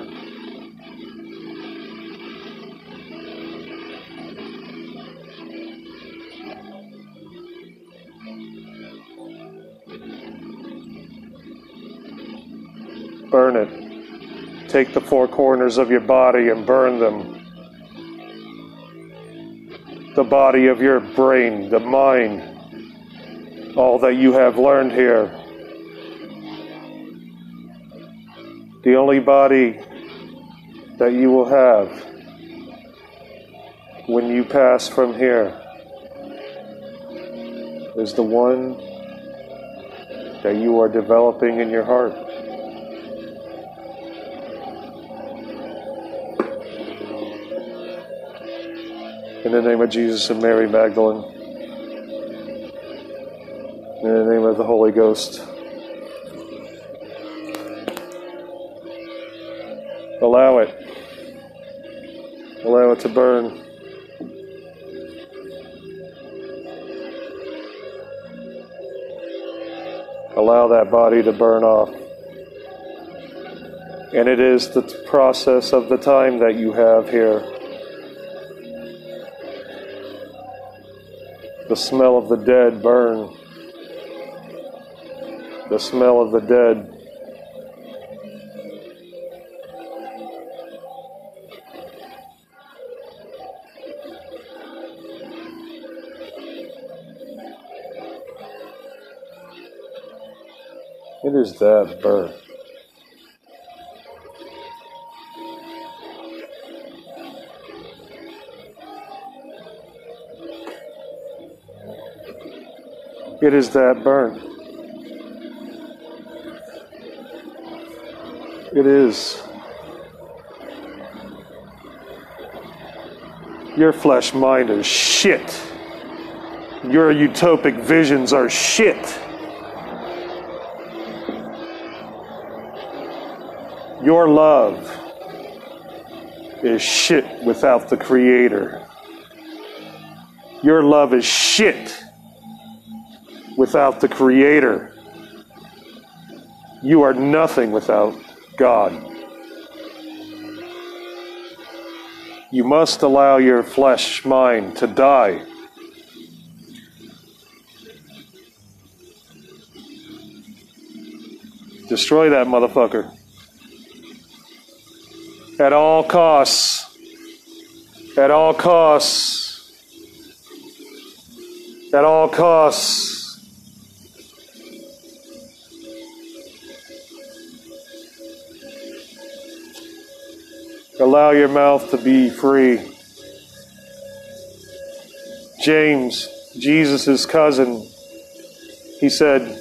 Burn it. Take the four corners of your body and burn them. The body of your brain, the mind, all that you have learned here. The only body that you will have when you pass from here is the one that you are developing in your heart. In the name of Jesus and Mary Magdalene. In the name of the Holy Ghost. Allow it. Allow it to burn. Allow that body to burn off. And it is the process of the time that you have here. Smell of the dead burn. The smell of the dead It is that birth. It is that burn. It is. Your flesh mind is shit. Your utopic visions are shit. Your love is shit without the Creator. Your love is shit without the Creator. You are nothing without God. You must allow your flesh mind to die. Destroy that motherfucker at all costs. At all costs. At all costs. Allow your mouth to be free. James, Jesus' cousin, he said,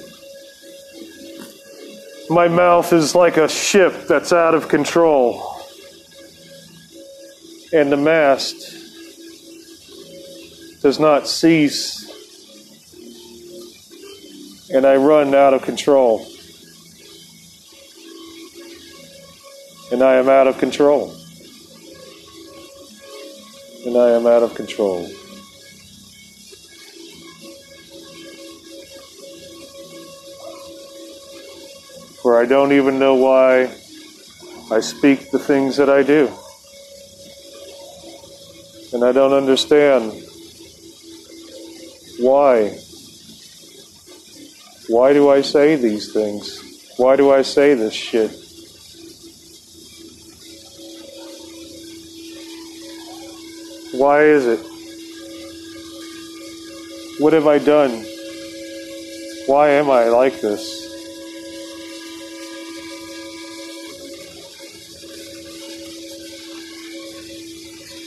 My mouth is like a ship that's out of control and the mast does not cease, and I run out of control. And I am out of control. I am out of control. For I don't even know why I speak the things that I do. And I don't understand why. Why do I say these things? Why do I say this shit? Why is it? What have I done? Why am I like this?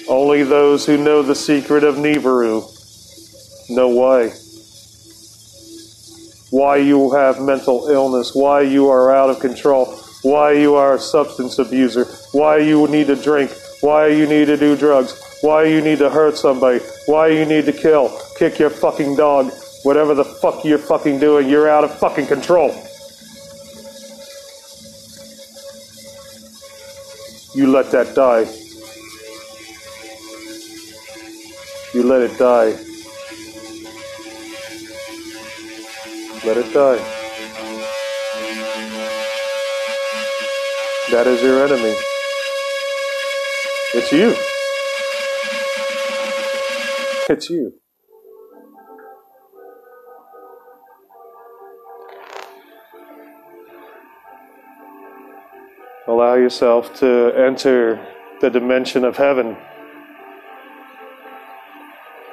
Only those who know the secret of Nibiru know why. Why you have mental illness, why you are out of control, why you are a substance abuser, why you need to drink, why you need to do drugs, why you need to hurt somebody, why you need to kill, kick your fucking dog, whatever the fuck you're fucking doing, you're out of fucking control. You let that die. You let it die. Let it die. That is your enemy. It's you. It's you. Allow yourself to enter the dimension of heaven.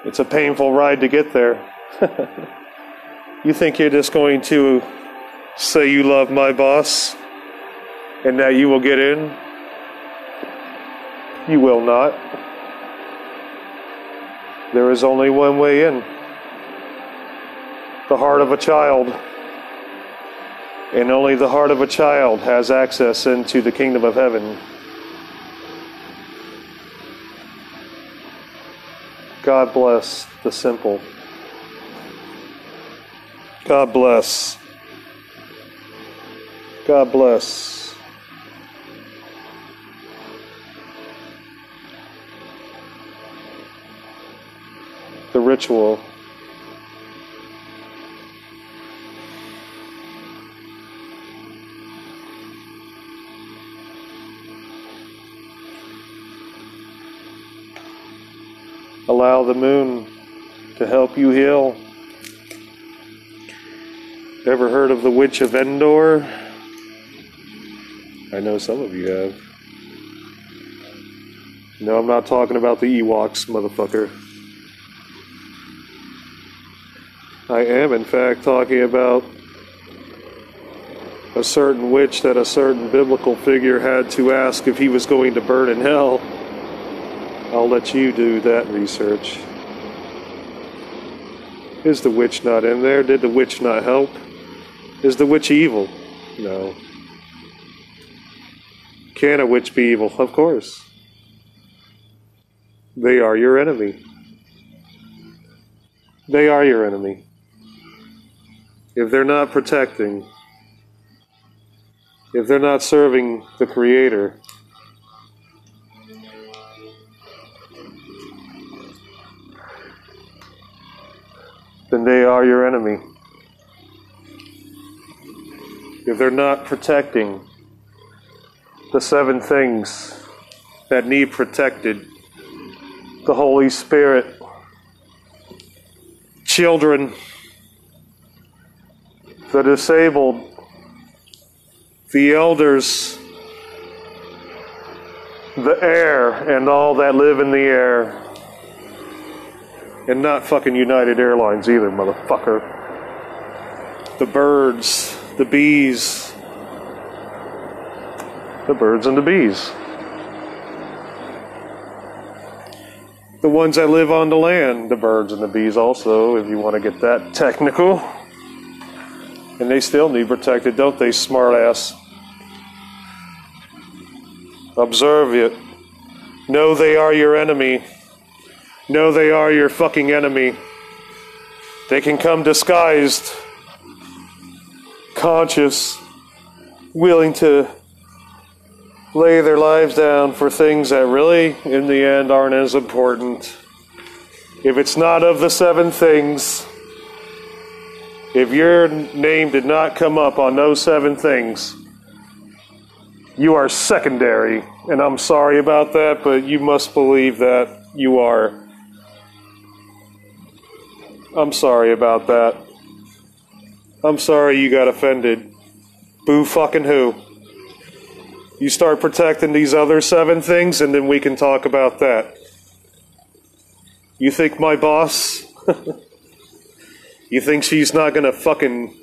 It's a painful ride to get there. you think you're just going to say you love my boss and that you will get in? You will not. There is only one way in the heart of a child. And only the heart of a child has access into the kingdom of heaven. God bless the simple. God bless. God bless. The ritual. Allow the moon to help you heal. Ever heard of the Witch of Endor? I know some of you have. No, I'm not talking about the Ewoks, motherfucker. I am, in fact, talking about a certain witch that a certain biblical figure had to ask if he was going to burn in hell. I'll let you do that research. Is the witch not in there? Did the witch not help? Is the witch evil? No. Can a witch be evil? Of course. They are your enemy. They are your enemy. If they're not protecting, if they're not serving the Creator, then they are your enemy. If they're not protecting the seven things that need protected, the Holy Spirit, children, the disabled, the elders, the air, and all that live in the air. And not fucking United Airlines either, motherfucker. The birds, the bees. The birds and the bees. The ones that live on the land, the birds and the bees also, if you want to get that technical. And they still need protected, don't they, smartass? Observe it. Know they are your enemy. Know they are your fucking enemy. They can come disguised, conscious, willing to lay their lives down for things that really, in the end, aren't as important. If it's not of the seven things, if your name did not come up on those seven things, you are secondary. And I'm sorry about that, but you must believe that you are. I'm sorry about that. I'm sorry you got offended. Boo fucking who. You start protecting these other seven things, and then we can talk about that. You think my boss You think she's not going to fucking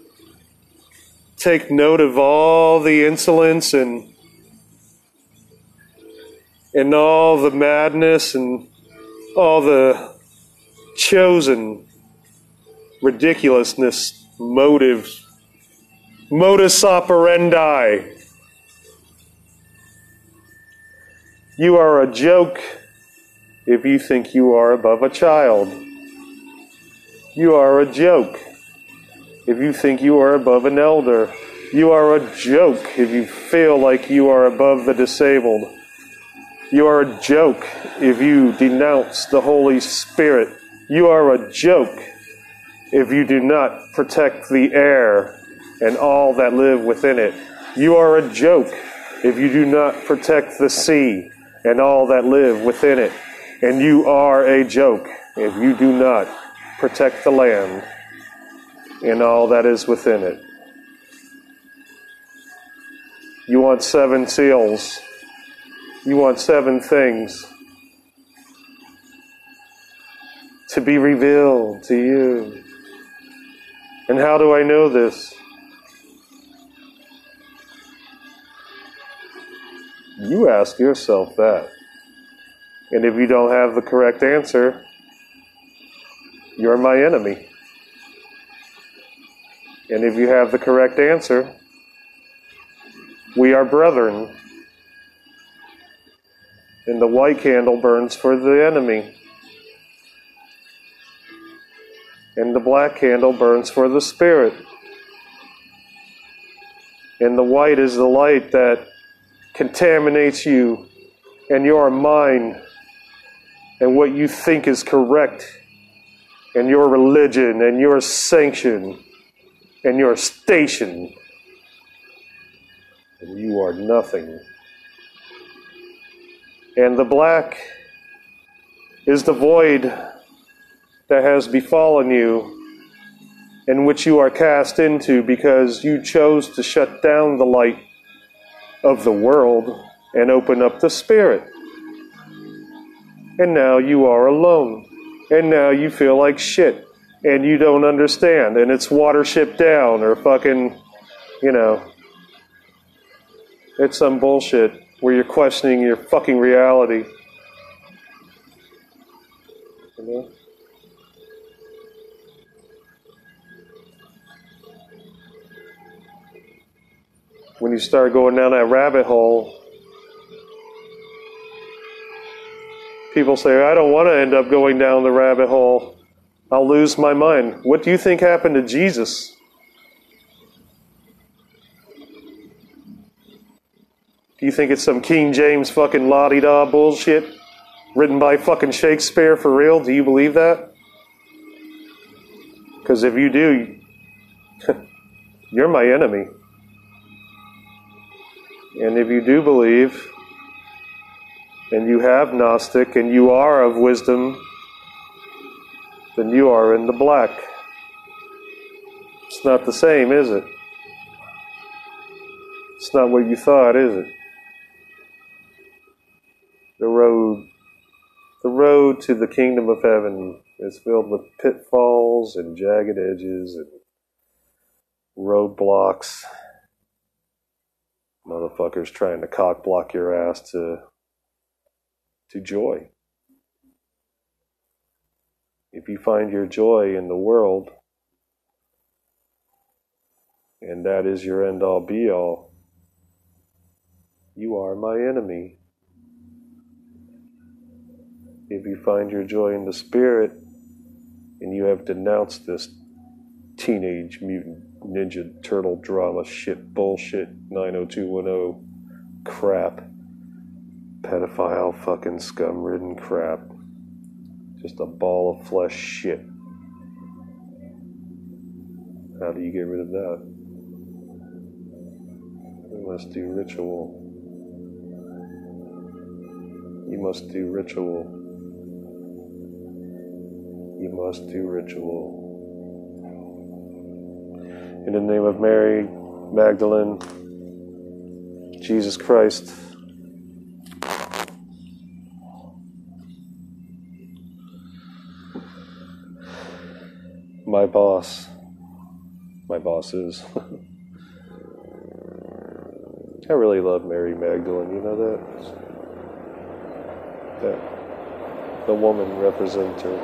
take note of all the insolence and and all the madness and all the chosen ridiculousness motives modus operandi? You are a joke if you think you are above a child you are a joke if you think you are above an elder. You are a joke if you feel like you are above the disabled. You are a joke if you denounce the Holy Spirit. You are a joke if you do not protect the air and all that live within it. You are a joke if you do not protect the sea and all that live within it. And you are a joke if you do not protect the land and all that is within it. You want seven seals. You want seven things to be revealed to you. And how do I know this? You ask yourself that. And if you don't have the correct answer, you're my enemy. And if you have the correct answer, we are brethren. And the white candle burns for the enemy. And the black candle burns for the spirit. And the white is the light that contaminates you and your mind and what you think is correct and your religion and your sanction and your station, and you are nothing. And the black is the void that has befallen you, in which you are cast into because you chose to shut down the light of the world and open up the spirit. And now you are alone. And now you feel like shit and you don't understand, and it's Watership Down or fucking, you know, it's some bullshit where you're questioning your fucking reality. You know? When you start going down that rabbit hole, people say, I don't want to end up going down the rabbit hole. I'll lose my mind. What do you think happened to Jesus? Do you think it's some King James fucking la di da bullshit written by fucking Shakespeare for real? Do you believe that? Because if you do, you're my enemy. And if you do believe, and you have Gnostic, and you are of wisdom, then you are in the black. It's not the same, is it? It's not what you thought, is it? The road, the road to the kingdom of heaven is filled with pitfalls and jagged edges and roadblocks. Motherfuckers trying to cock block your ass to to joy. If you find your joy in the world, and that is your end all be all, you are my enemy. If you find your joy in the spirit, and you have denounced this teenage mutant ninja turtle drama shit bullshit 90210 crap pedophile fucking scum ridden crap just a ball of flesh shit. How do you get rid of that? You must do ritual. You must do ritual. You must do ritual. In the name of Mary, Magdalene, Jesus Christ, my boss, my bosses. I really love Mary Magdalene. You know that? That the woman representer,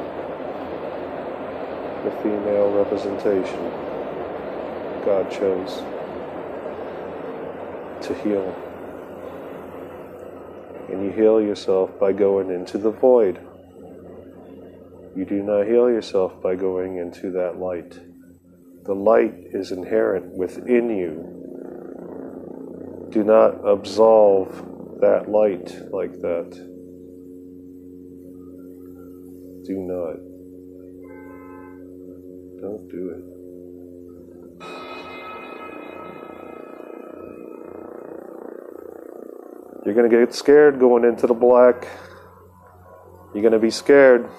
the female representation God chose to heal. And you heal yourself by going into the void. You do not heal yourself by going into that light. The light is inherent within you. Do not absolve that light like that. Do not. Don't do it. You're going to get scared going into the black. You're going to be scared.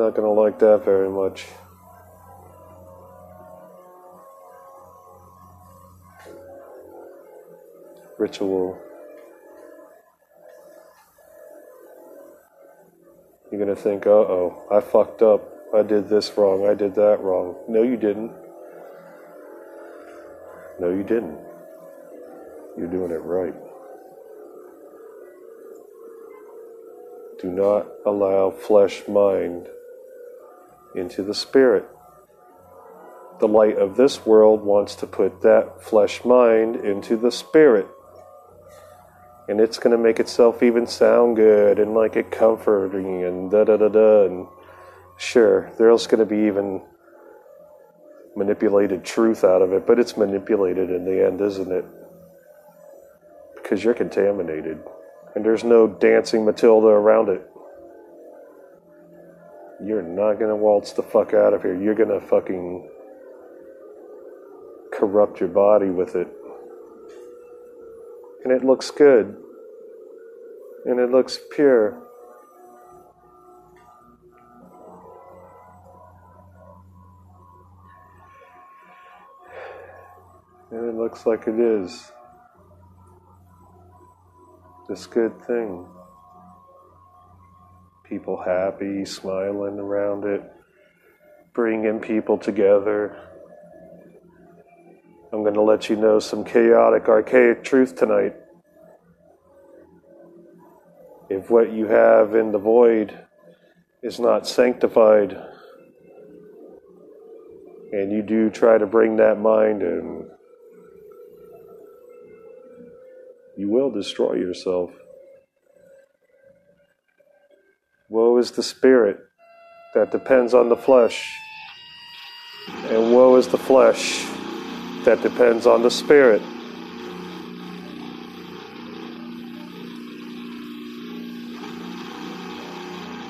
Not going to like that very much. Ritual. You're going to think, uh oh, I fucked up. I did this wrong. I did that wrong. No, you didn't. No, you didn't. You're doing it right. Do not allow flesh mind into the spirit. The light of this world wants to put that flesh mind into the spirit. And it's going to make itself even sound good and like it comforting and da da da da. And sure, there's going to be even manipulated truth out of it, but it's manipulated in the end, isn't it? Because you're contaminated. And there's no dancing Matilda around it. You're not going to waltz the fuck out of here. You're going to fucking corrupt your body with it. And it looks good. And it looks pure. And it looks like it is this good thing. People happy, smiling around it, bringing people together. I'm going to let you know some chaotic, archaic truth tonight. If what you have in the void is not sanctified, and you do try to bring that mind in, you will destroy yourself. Woe is the spirit that depends on the flesh, and woe is the flesh that depends on the spirit.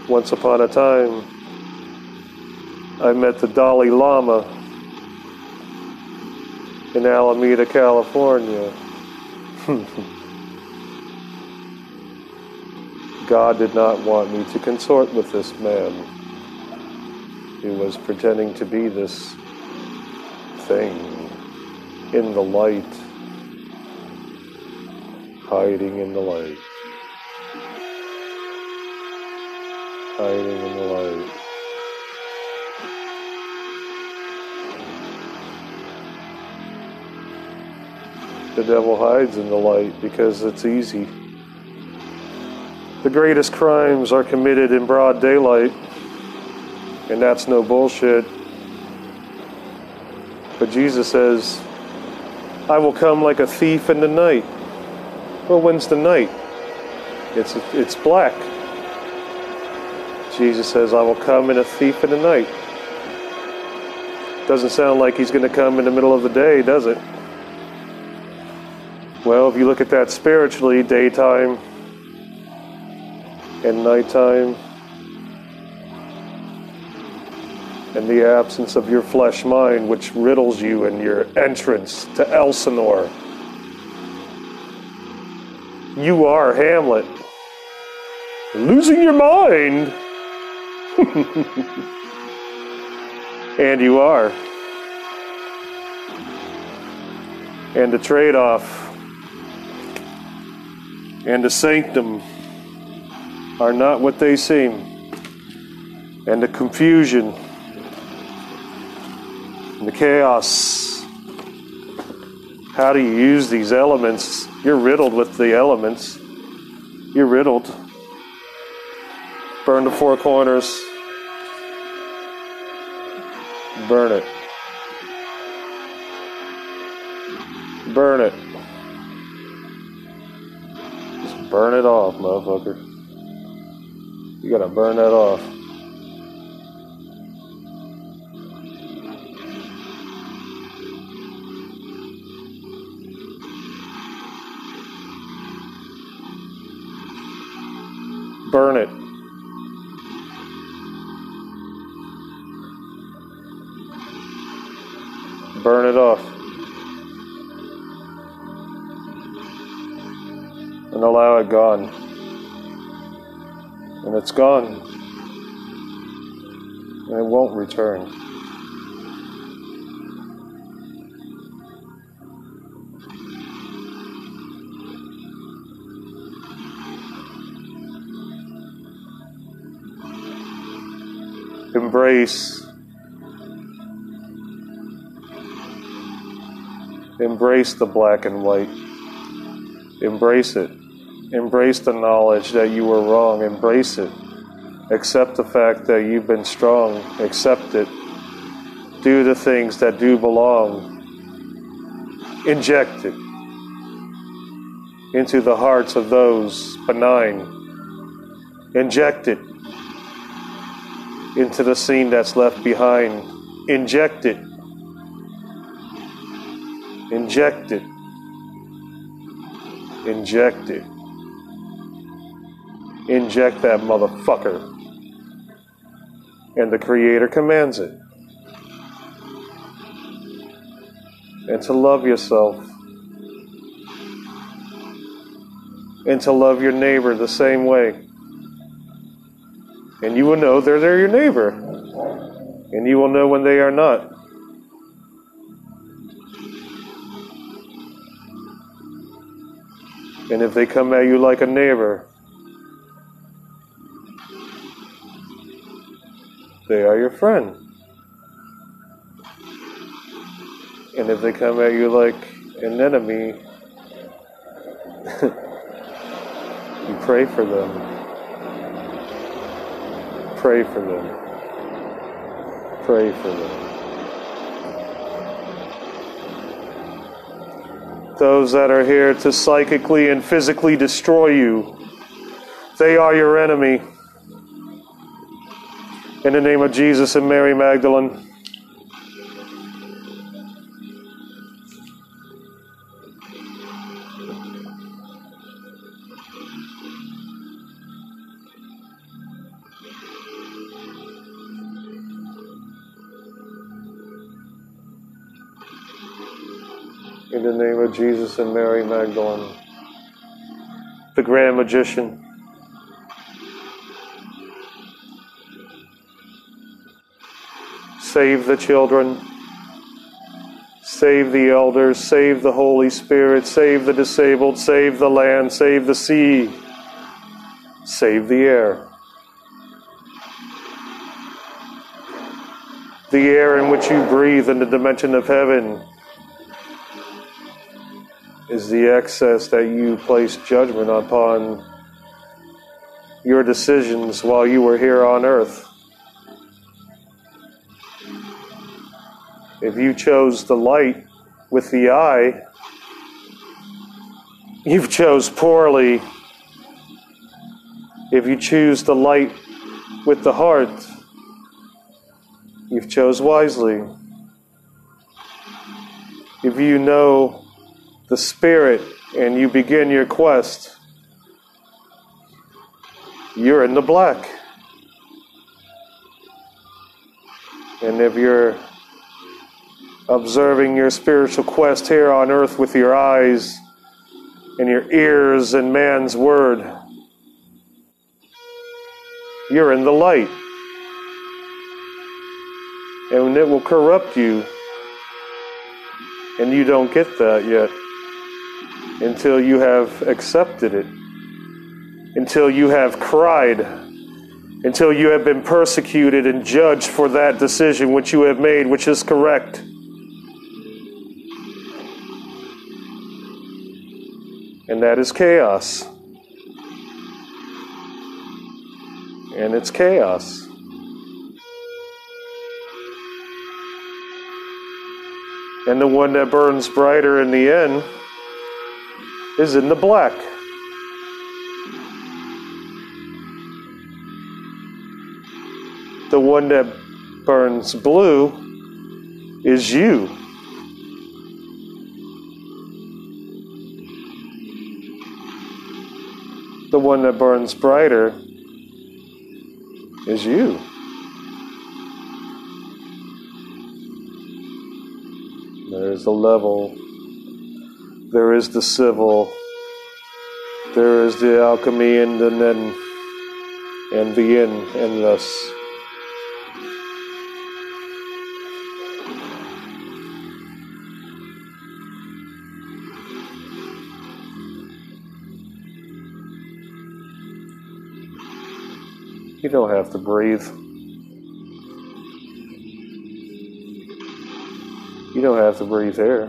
Once upon a time, I met the Dalai Lama in Alameda, California. God did not want me to consort with this man who was pretending to be this thing in the light, hiding in the light, hiding in the light. The devil hides in the light because it's easy. The greatest crimes are committed in broad daylight, and that's no bullshit. But Jesus says, I will come like a thief in the night. Well, when's the night? It's, it's black. Jesus says, I will come in a thief in the night. Doesn't sound like he's going to come in the middle of the day, does it? Well, if you look at that spiritually, daytime and nighttime, and the absence of your flesh mind, which riddles you in your entrance to Elsinore. You are Hamlet. Losing your mind. and you are. And the trade off and the sanctum are not what they seem. and the confusion and the chaos. How do you use these elements? You're riddled with the elements. You're riddled. Burn the four corners. Burn it. Burn it. Just burn it off, motherfucker. You gotta burn that off. Burn it. Burn it off. And allow it gone. It's gone. And it won't return. Embrace. Embrace the black and white. Embrace it. Embrace the knowledge that you were wrong. Embrace it. Accept the fact that you've been strong. Accept it. Do the things that do belong. Inject it into the hearts of those benign. Inject it into the scene that's left behind. Inject it. Inject it. Inject it. Inject that motherfucker. And the Creator commands it. And to love yourself. And to love your neighbor the same way. And you will know they're, they're your neighbor. And you will know when they are not. And if they come at you like a neighbor, they are your friend. And if they come at you like an enemy, you pray for them. Pray for them. Pray for them. Those that are here to psychically and physically destroy you, they are your enemy. In the name of Jesus and Mary Magdalene. In the name of Jesus and Mary Magdalene, the grand magician. Save the children, save the elders, save the Holy Spirit, save the disabled, save the land, save the sea, save the air. The air in which you breathe in the dimension of heaven is the excess that you place judgment upon your decisions while you were here on earth. If you chose the light with the eye, you've chose poorly. If you choose the light with the heart, you've chose wisely. If you know the Spirit and you begin your quest, you're in the black. And if you're observing your spiritual quest here on earth with your eyes and your ears and man's word, you're in the light. And it will corrupt you. And you don't get that yet until you have accepted it, until you have cried until you have been persecuted and judged for that decision which you have made, which is correct. And that is chaos. And it's chaos. And the one that burns brighter in the end is in the black. The one that burns blue is you. The one that burns brighter is you. There is the level, there is the civil, there is the alchemy and the then and the in endless. You don't have to breathe. You don't have to breathe air.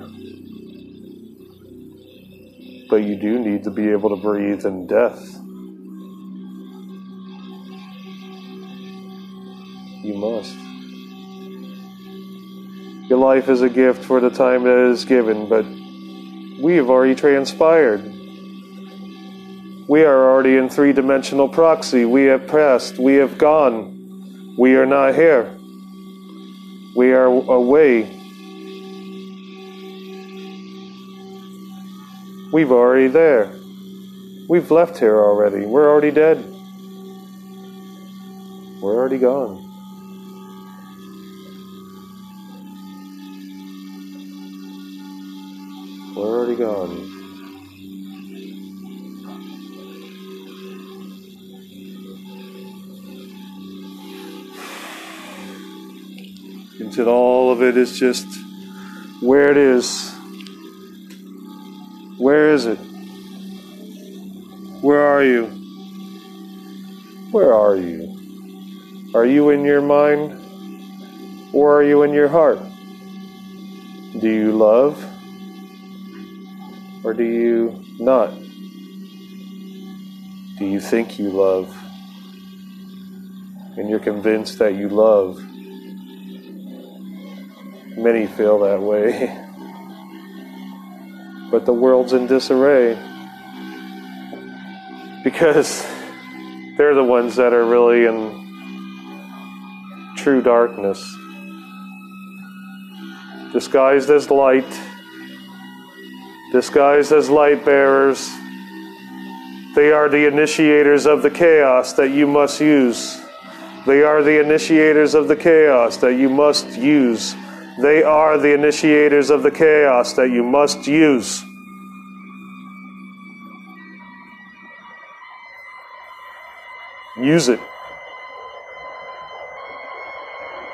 But you do need to be able to breathe in death. You must. Your life is a gift for the time that is given, but we have already transpired. We are already in three dimensional proxy. We have passed. We have gone. We are not here. We are away. We've already there. We've left here already. We're already dead. We're already gone. We're already gone. Until all of it is just where it is. Where is it? Where are you? Where are you? Are you in your mind? Or are you in your heart? Do you love? Or do you not? Do you think you love? And you're convinced that you love? Many feel that way. But the world's in disarray. Because they're the ones that are really in true darkness. Disguised as light, disguised as light bearers. They are the initiators of the chaos that you must use. They are the initiators of the chaos that you must use. They are the initiators of the chaos that you must use. Use it.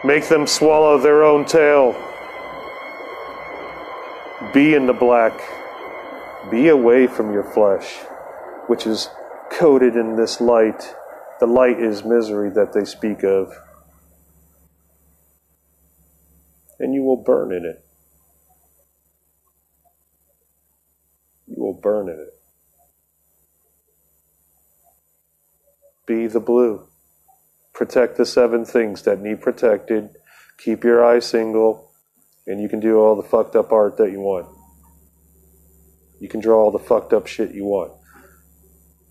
Make them swallow their own tail. Be in the black. Be away from your flesh, which is coated in this light. The light is misery that they speak of. And you will burn in it. You will burn in it. Be the blue. Protect the seven things that need protected. Keep your eye single, and you can do all the fucked up art that you want. You can draw all the fucked up shit you want.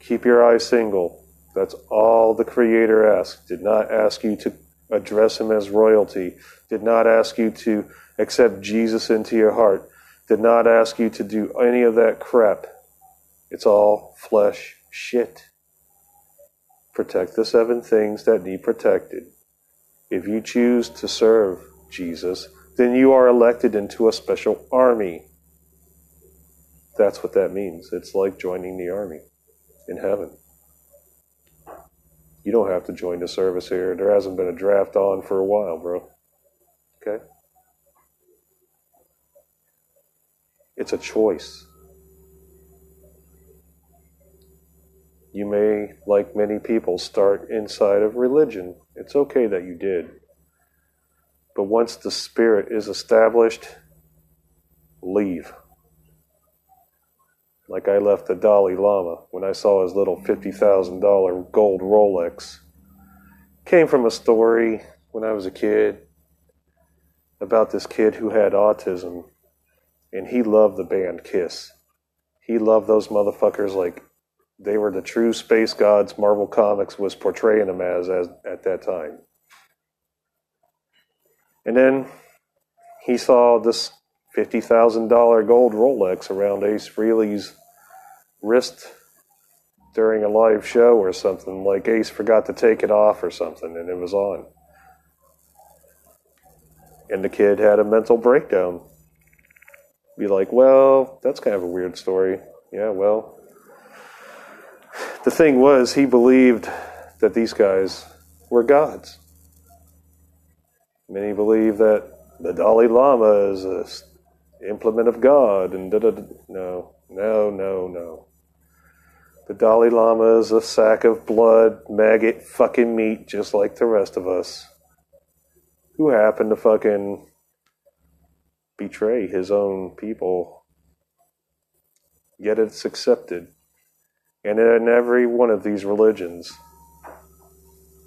Keep your eye single. That's all the Creator asked. Did not ask you to address Him as royalty. Did not ask you to accept Jesus into your heart. Did not ask you to do any of that crap. It's all flesh shit. Protect the seven things that need protected. If you choose to serve Jesus, then you are elected into a special army. That's what that means. It's like joining the army in heaven. You don't have to join the service here. There hasn't been a draft on for a while, bro. Okay? It's a choice. You may, like many people, start inside of religion. It's okay that you did. But once the spirit is established, leave. Like I left the Dalai Lama when I saw his little $50,000 gold Rolex. Came from a story when I was a kid about this kid who had autism, and he loved the band Kiss. He loved those motherfuckers like they were the true space gods Marvel Comics was portraying them as, as at that time. And then he saw this $50,000 gold Rolex around Ace Frehley's wrist during a live show or something. Like Ace forgot to take it off or something, and it was on. And the kid had a mental breakdown. Be like, well, that's kind of a weird story. Yeah, well. The thing was, he believed that these guys were gods. Many believe that the Dalai Lama is a implement of God, and da da. No, no, no, no. The Dalai Lama is a sack of blood, maggot, fucking meat, just like the rest of us, who happened to fucking betray his own people. Yet it's accepted. And in every one of these religions,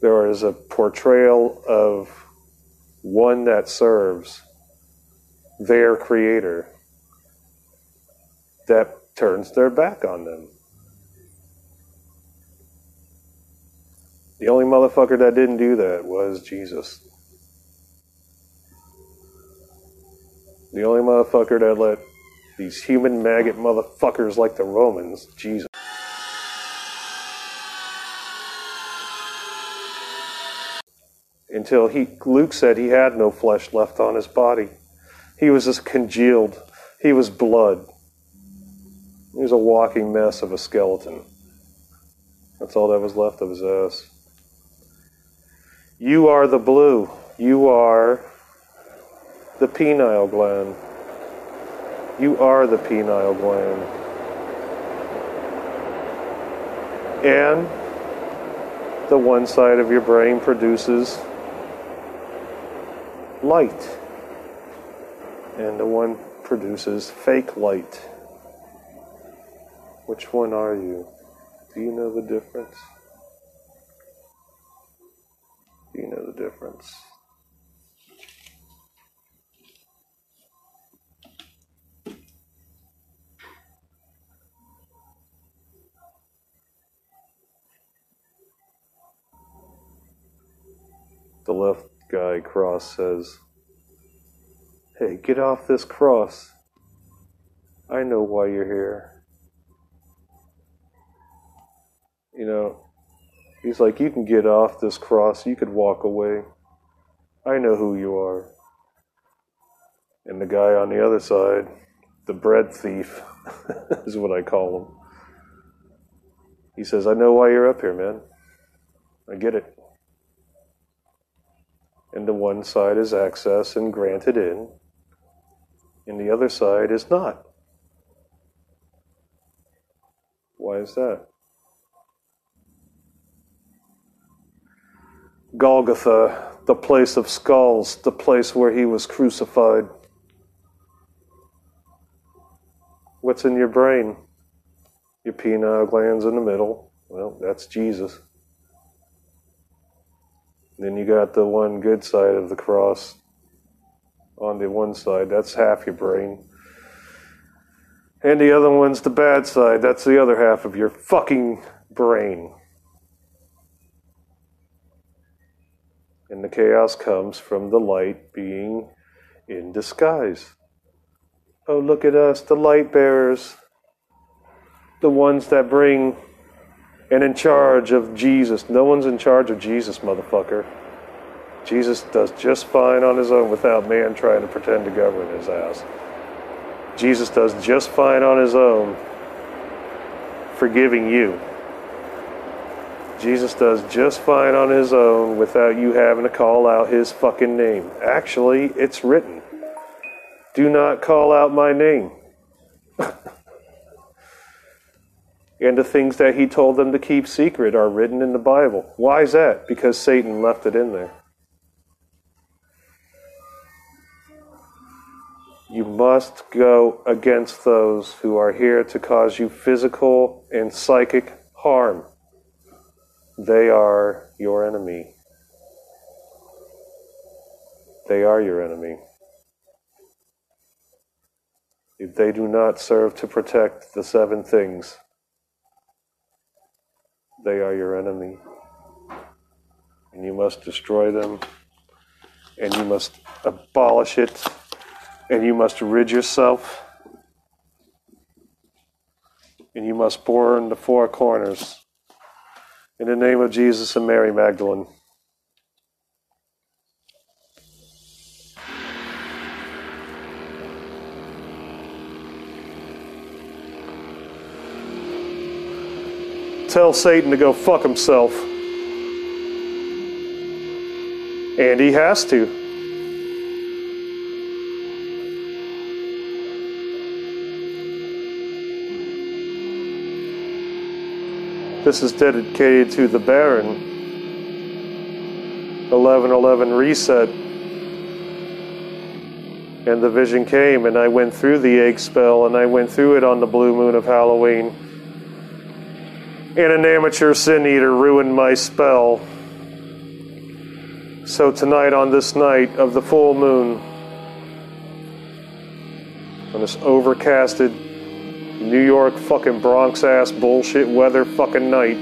there is a portrayal of one that serves their creator that turns their back on them. The only motherfucker that didn't do that was Jesus. The only motherfucker that let these human maggot motherfuckers like the Romans, Jesus. Until he, Luke said he had no flesh left on his body. He was just congealed. He was blood. He was a walking mess of a skeleton. That's all that was left of his ass. You are the blue. You are the pineal gland. You are the pineal gland. And the one side of your brain produces light, and the one produces fake light. Which one are you? Do you know the difference? Do you know the difference? The left guy cross says, Hey, get off this cross. I know why you're here. You know, he's like, You can get off this cross. You could walk away. I know who you are. And the guy on the other side, the bread thief, is what I call him. He says, I know why you're up here, man. I get it. And the one side is access and granted in, and the other side is not. Why is that? Golgotha, the place of skulls, the place where he was crucified. What's in your brain? Your pineal glands in the middle. Well, that's Jesus. Then you got the one good side of the cross on the one side. That's half your brain. And the other one's the bad side. That's the other half of your fucking brain. And the chaos comes from the light being in disguise. Oh, look at us, the light bearers, the ones that bring and in charge of Jesus. No one's in charge of Jesus, motherfucker. Jesus does just fine on his own without man trying to pretend to govern his ass. Jesus does just fine on his own, forgiving you. Jesus does just fine on his own without you having to call out his fucking name. Actually, it's written. Do not call out my name. and the things that he told them to keep secret are written in the Bible. Why is that? Because Satan left it in there. You must go against those who are here to cause you physical and psychic harm. They are your enemy. They are your enemy. If they do not serve to protect the seven things, they are your enemy. And you must destroy them, and you must abolish it, and you must rid yourself, and you must burn the four corners. In the name of Jesus and Mary Magdalene. Tell Satan to go fuck himself. And he has to. This is dedicated to the Baron. 1111 reset. And the vision came, and I went through the egg spell, and I went through it on the blue moon of Halloween. And an amateur sin eater ruined my spell. So tonight, on this night of the full moon, on this overcasted New York fucking Bronx ass bullshit weather fucking night,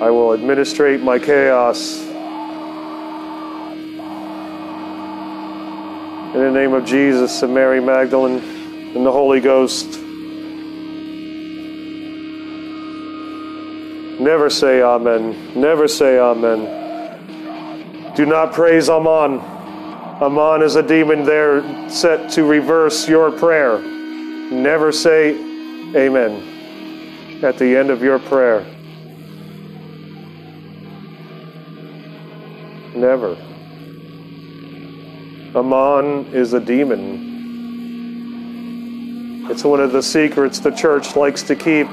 I will administrate my chaos. In the name of Jesus and Mary Magdalene and the Holy Ghost. Never say Amen. Never say Amen. Do not praise Aman. Aman is a demon there set to reverse your prayer. Never say Amen at the end of your prayer. Never. Aman is a demon. It's one of the secrets the church likes to keep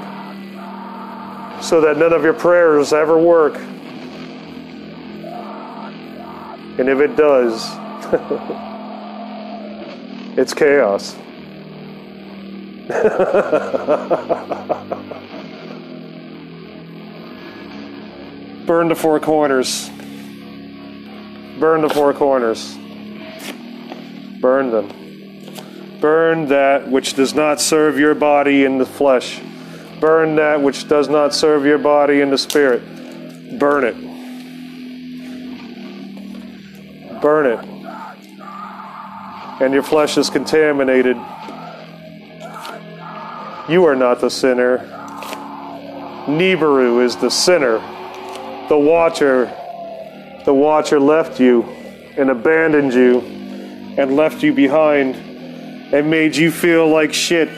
so that none of your prayers ever work. And if it does, it's chaos. Burn the four corners. Burn the four corners. Burn them. Burn that which does not serve your body in the flesh. Burn that which does not serve your body in the spirit. Burn it. Burn it. And your flesh is contaminated. You are not the sinner. Nibiru is the sinner. The watcher, the watcher left you and abandoned you and left you behind and made you feel like shit.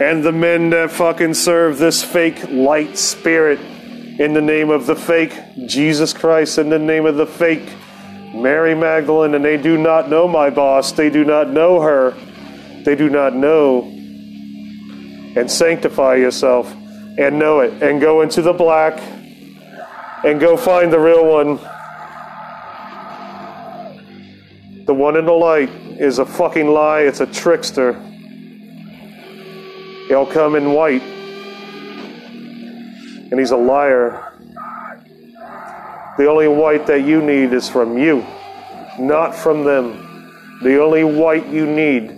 And the men that fucking serve this fake light spirit in the name of the fake Jesus Christ, in the name of the fake Mary Magdalene, and they do not know my boss, they do not know her, they do not know. And sanctify yourself and know it, and go into the black and go find the real one. The one in the light is a fucking lie, it's a trickster. He'll come in white, and he's a liar. The only white that you need is from you, not from them. The only white you need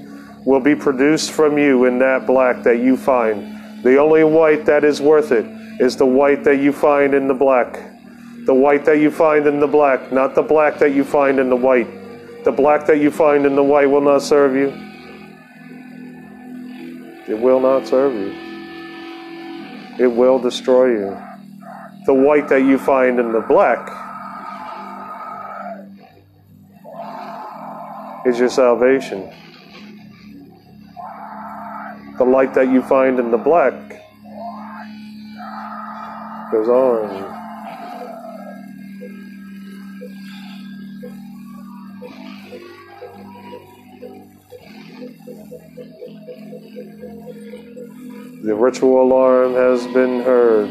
will be produced from you in that black that you find. The only white that is worth it is the white that you find in the black. The white that you find in the black, not the black that you find in the white. The black that you find in the white will not serve you. It will not serve you. It will destroy you. The white that you find in the black is your salvation. The light that you find in the black goes on. The ritual alarm has been heard.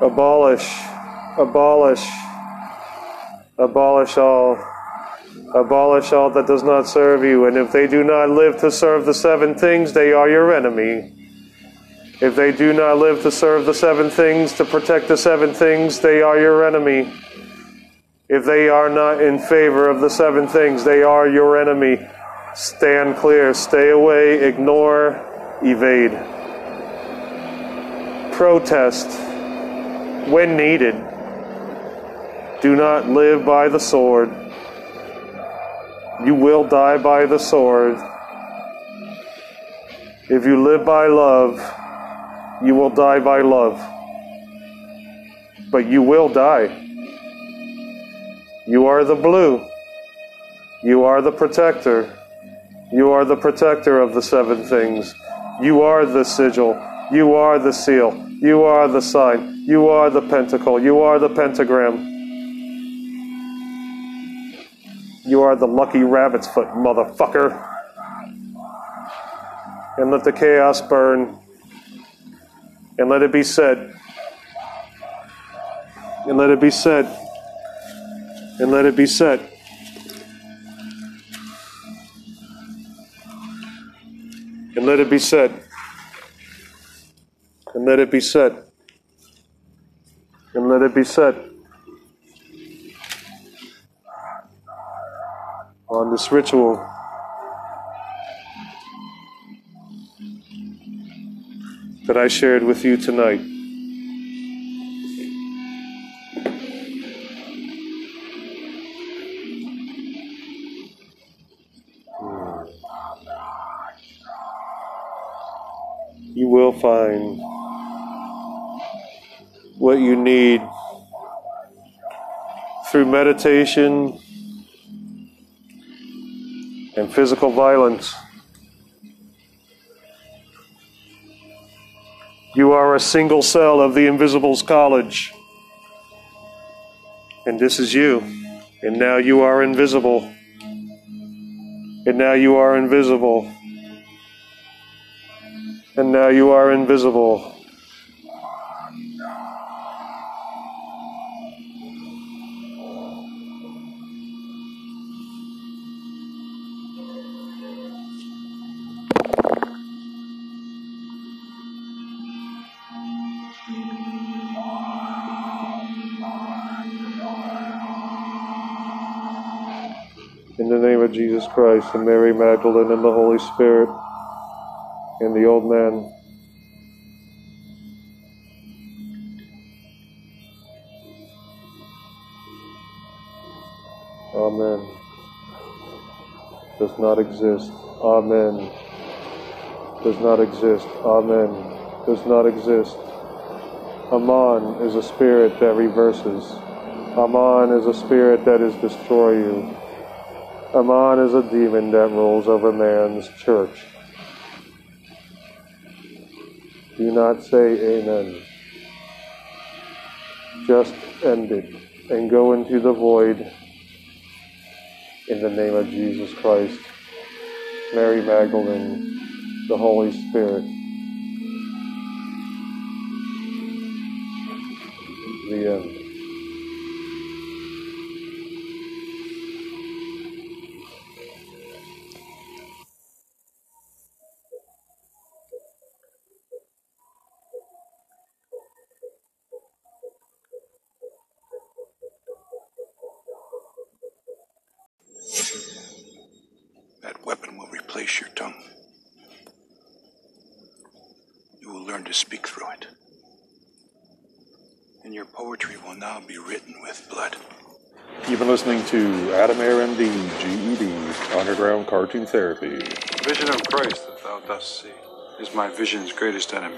Abolish, abolish, abolish all, abolish all that does not serve you, and if they do not live to serve the seven things, they are your enemy. If they do not live to serve the seven things, to protect the seven things, they are your enemy. If they are not in favor of the seven things, they are your enemy. Stand clear, stay away, ignore, evade. Protest when needed. Do not live by the sword. You will die by the sword. If you live by love, you will die by love. But you will die. You are the blue. You are the protector. You are the protector of the seven things. You are the sigil. You are the seal. You are the sign. You are the pentacle. You are the pentagram. You are the lucky rabbit's foot, motherfucker. And let the chaos burn. And let it be said. And let it be said. And let it be said. And let it be said. And let it be said. And let it be said. On this ritual. That I shared with you tonight. you will find what you need through meditation and physical violence. You are a single cell of the Invisibles College. And this is you. And now you are invisible. And now you are invisible and now you are invisible. Jesus Christ and Mary Magdalene and the Holy Spirit and the old man. Amen. Does not exist. Amen. Does not exist. Amen. Does not exist. Aman is a spirit that reverses. Aman is a spirit that is destroy you. Aman is a demon that rules over man's church. Do not say amen. Just end it and go into the void in the name of Jesus Christ, Mary Magdalene, the Holy Spirit. To Adam Air MD, GED, Underground Cartoon Therapy. Vision of Christ that thou dost see is my vision's greatest enemy.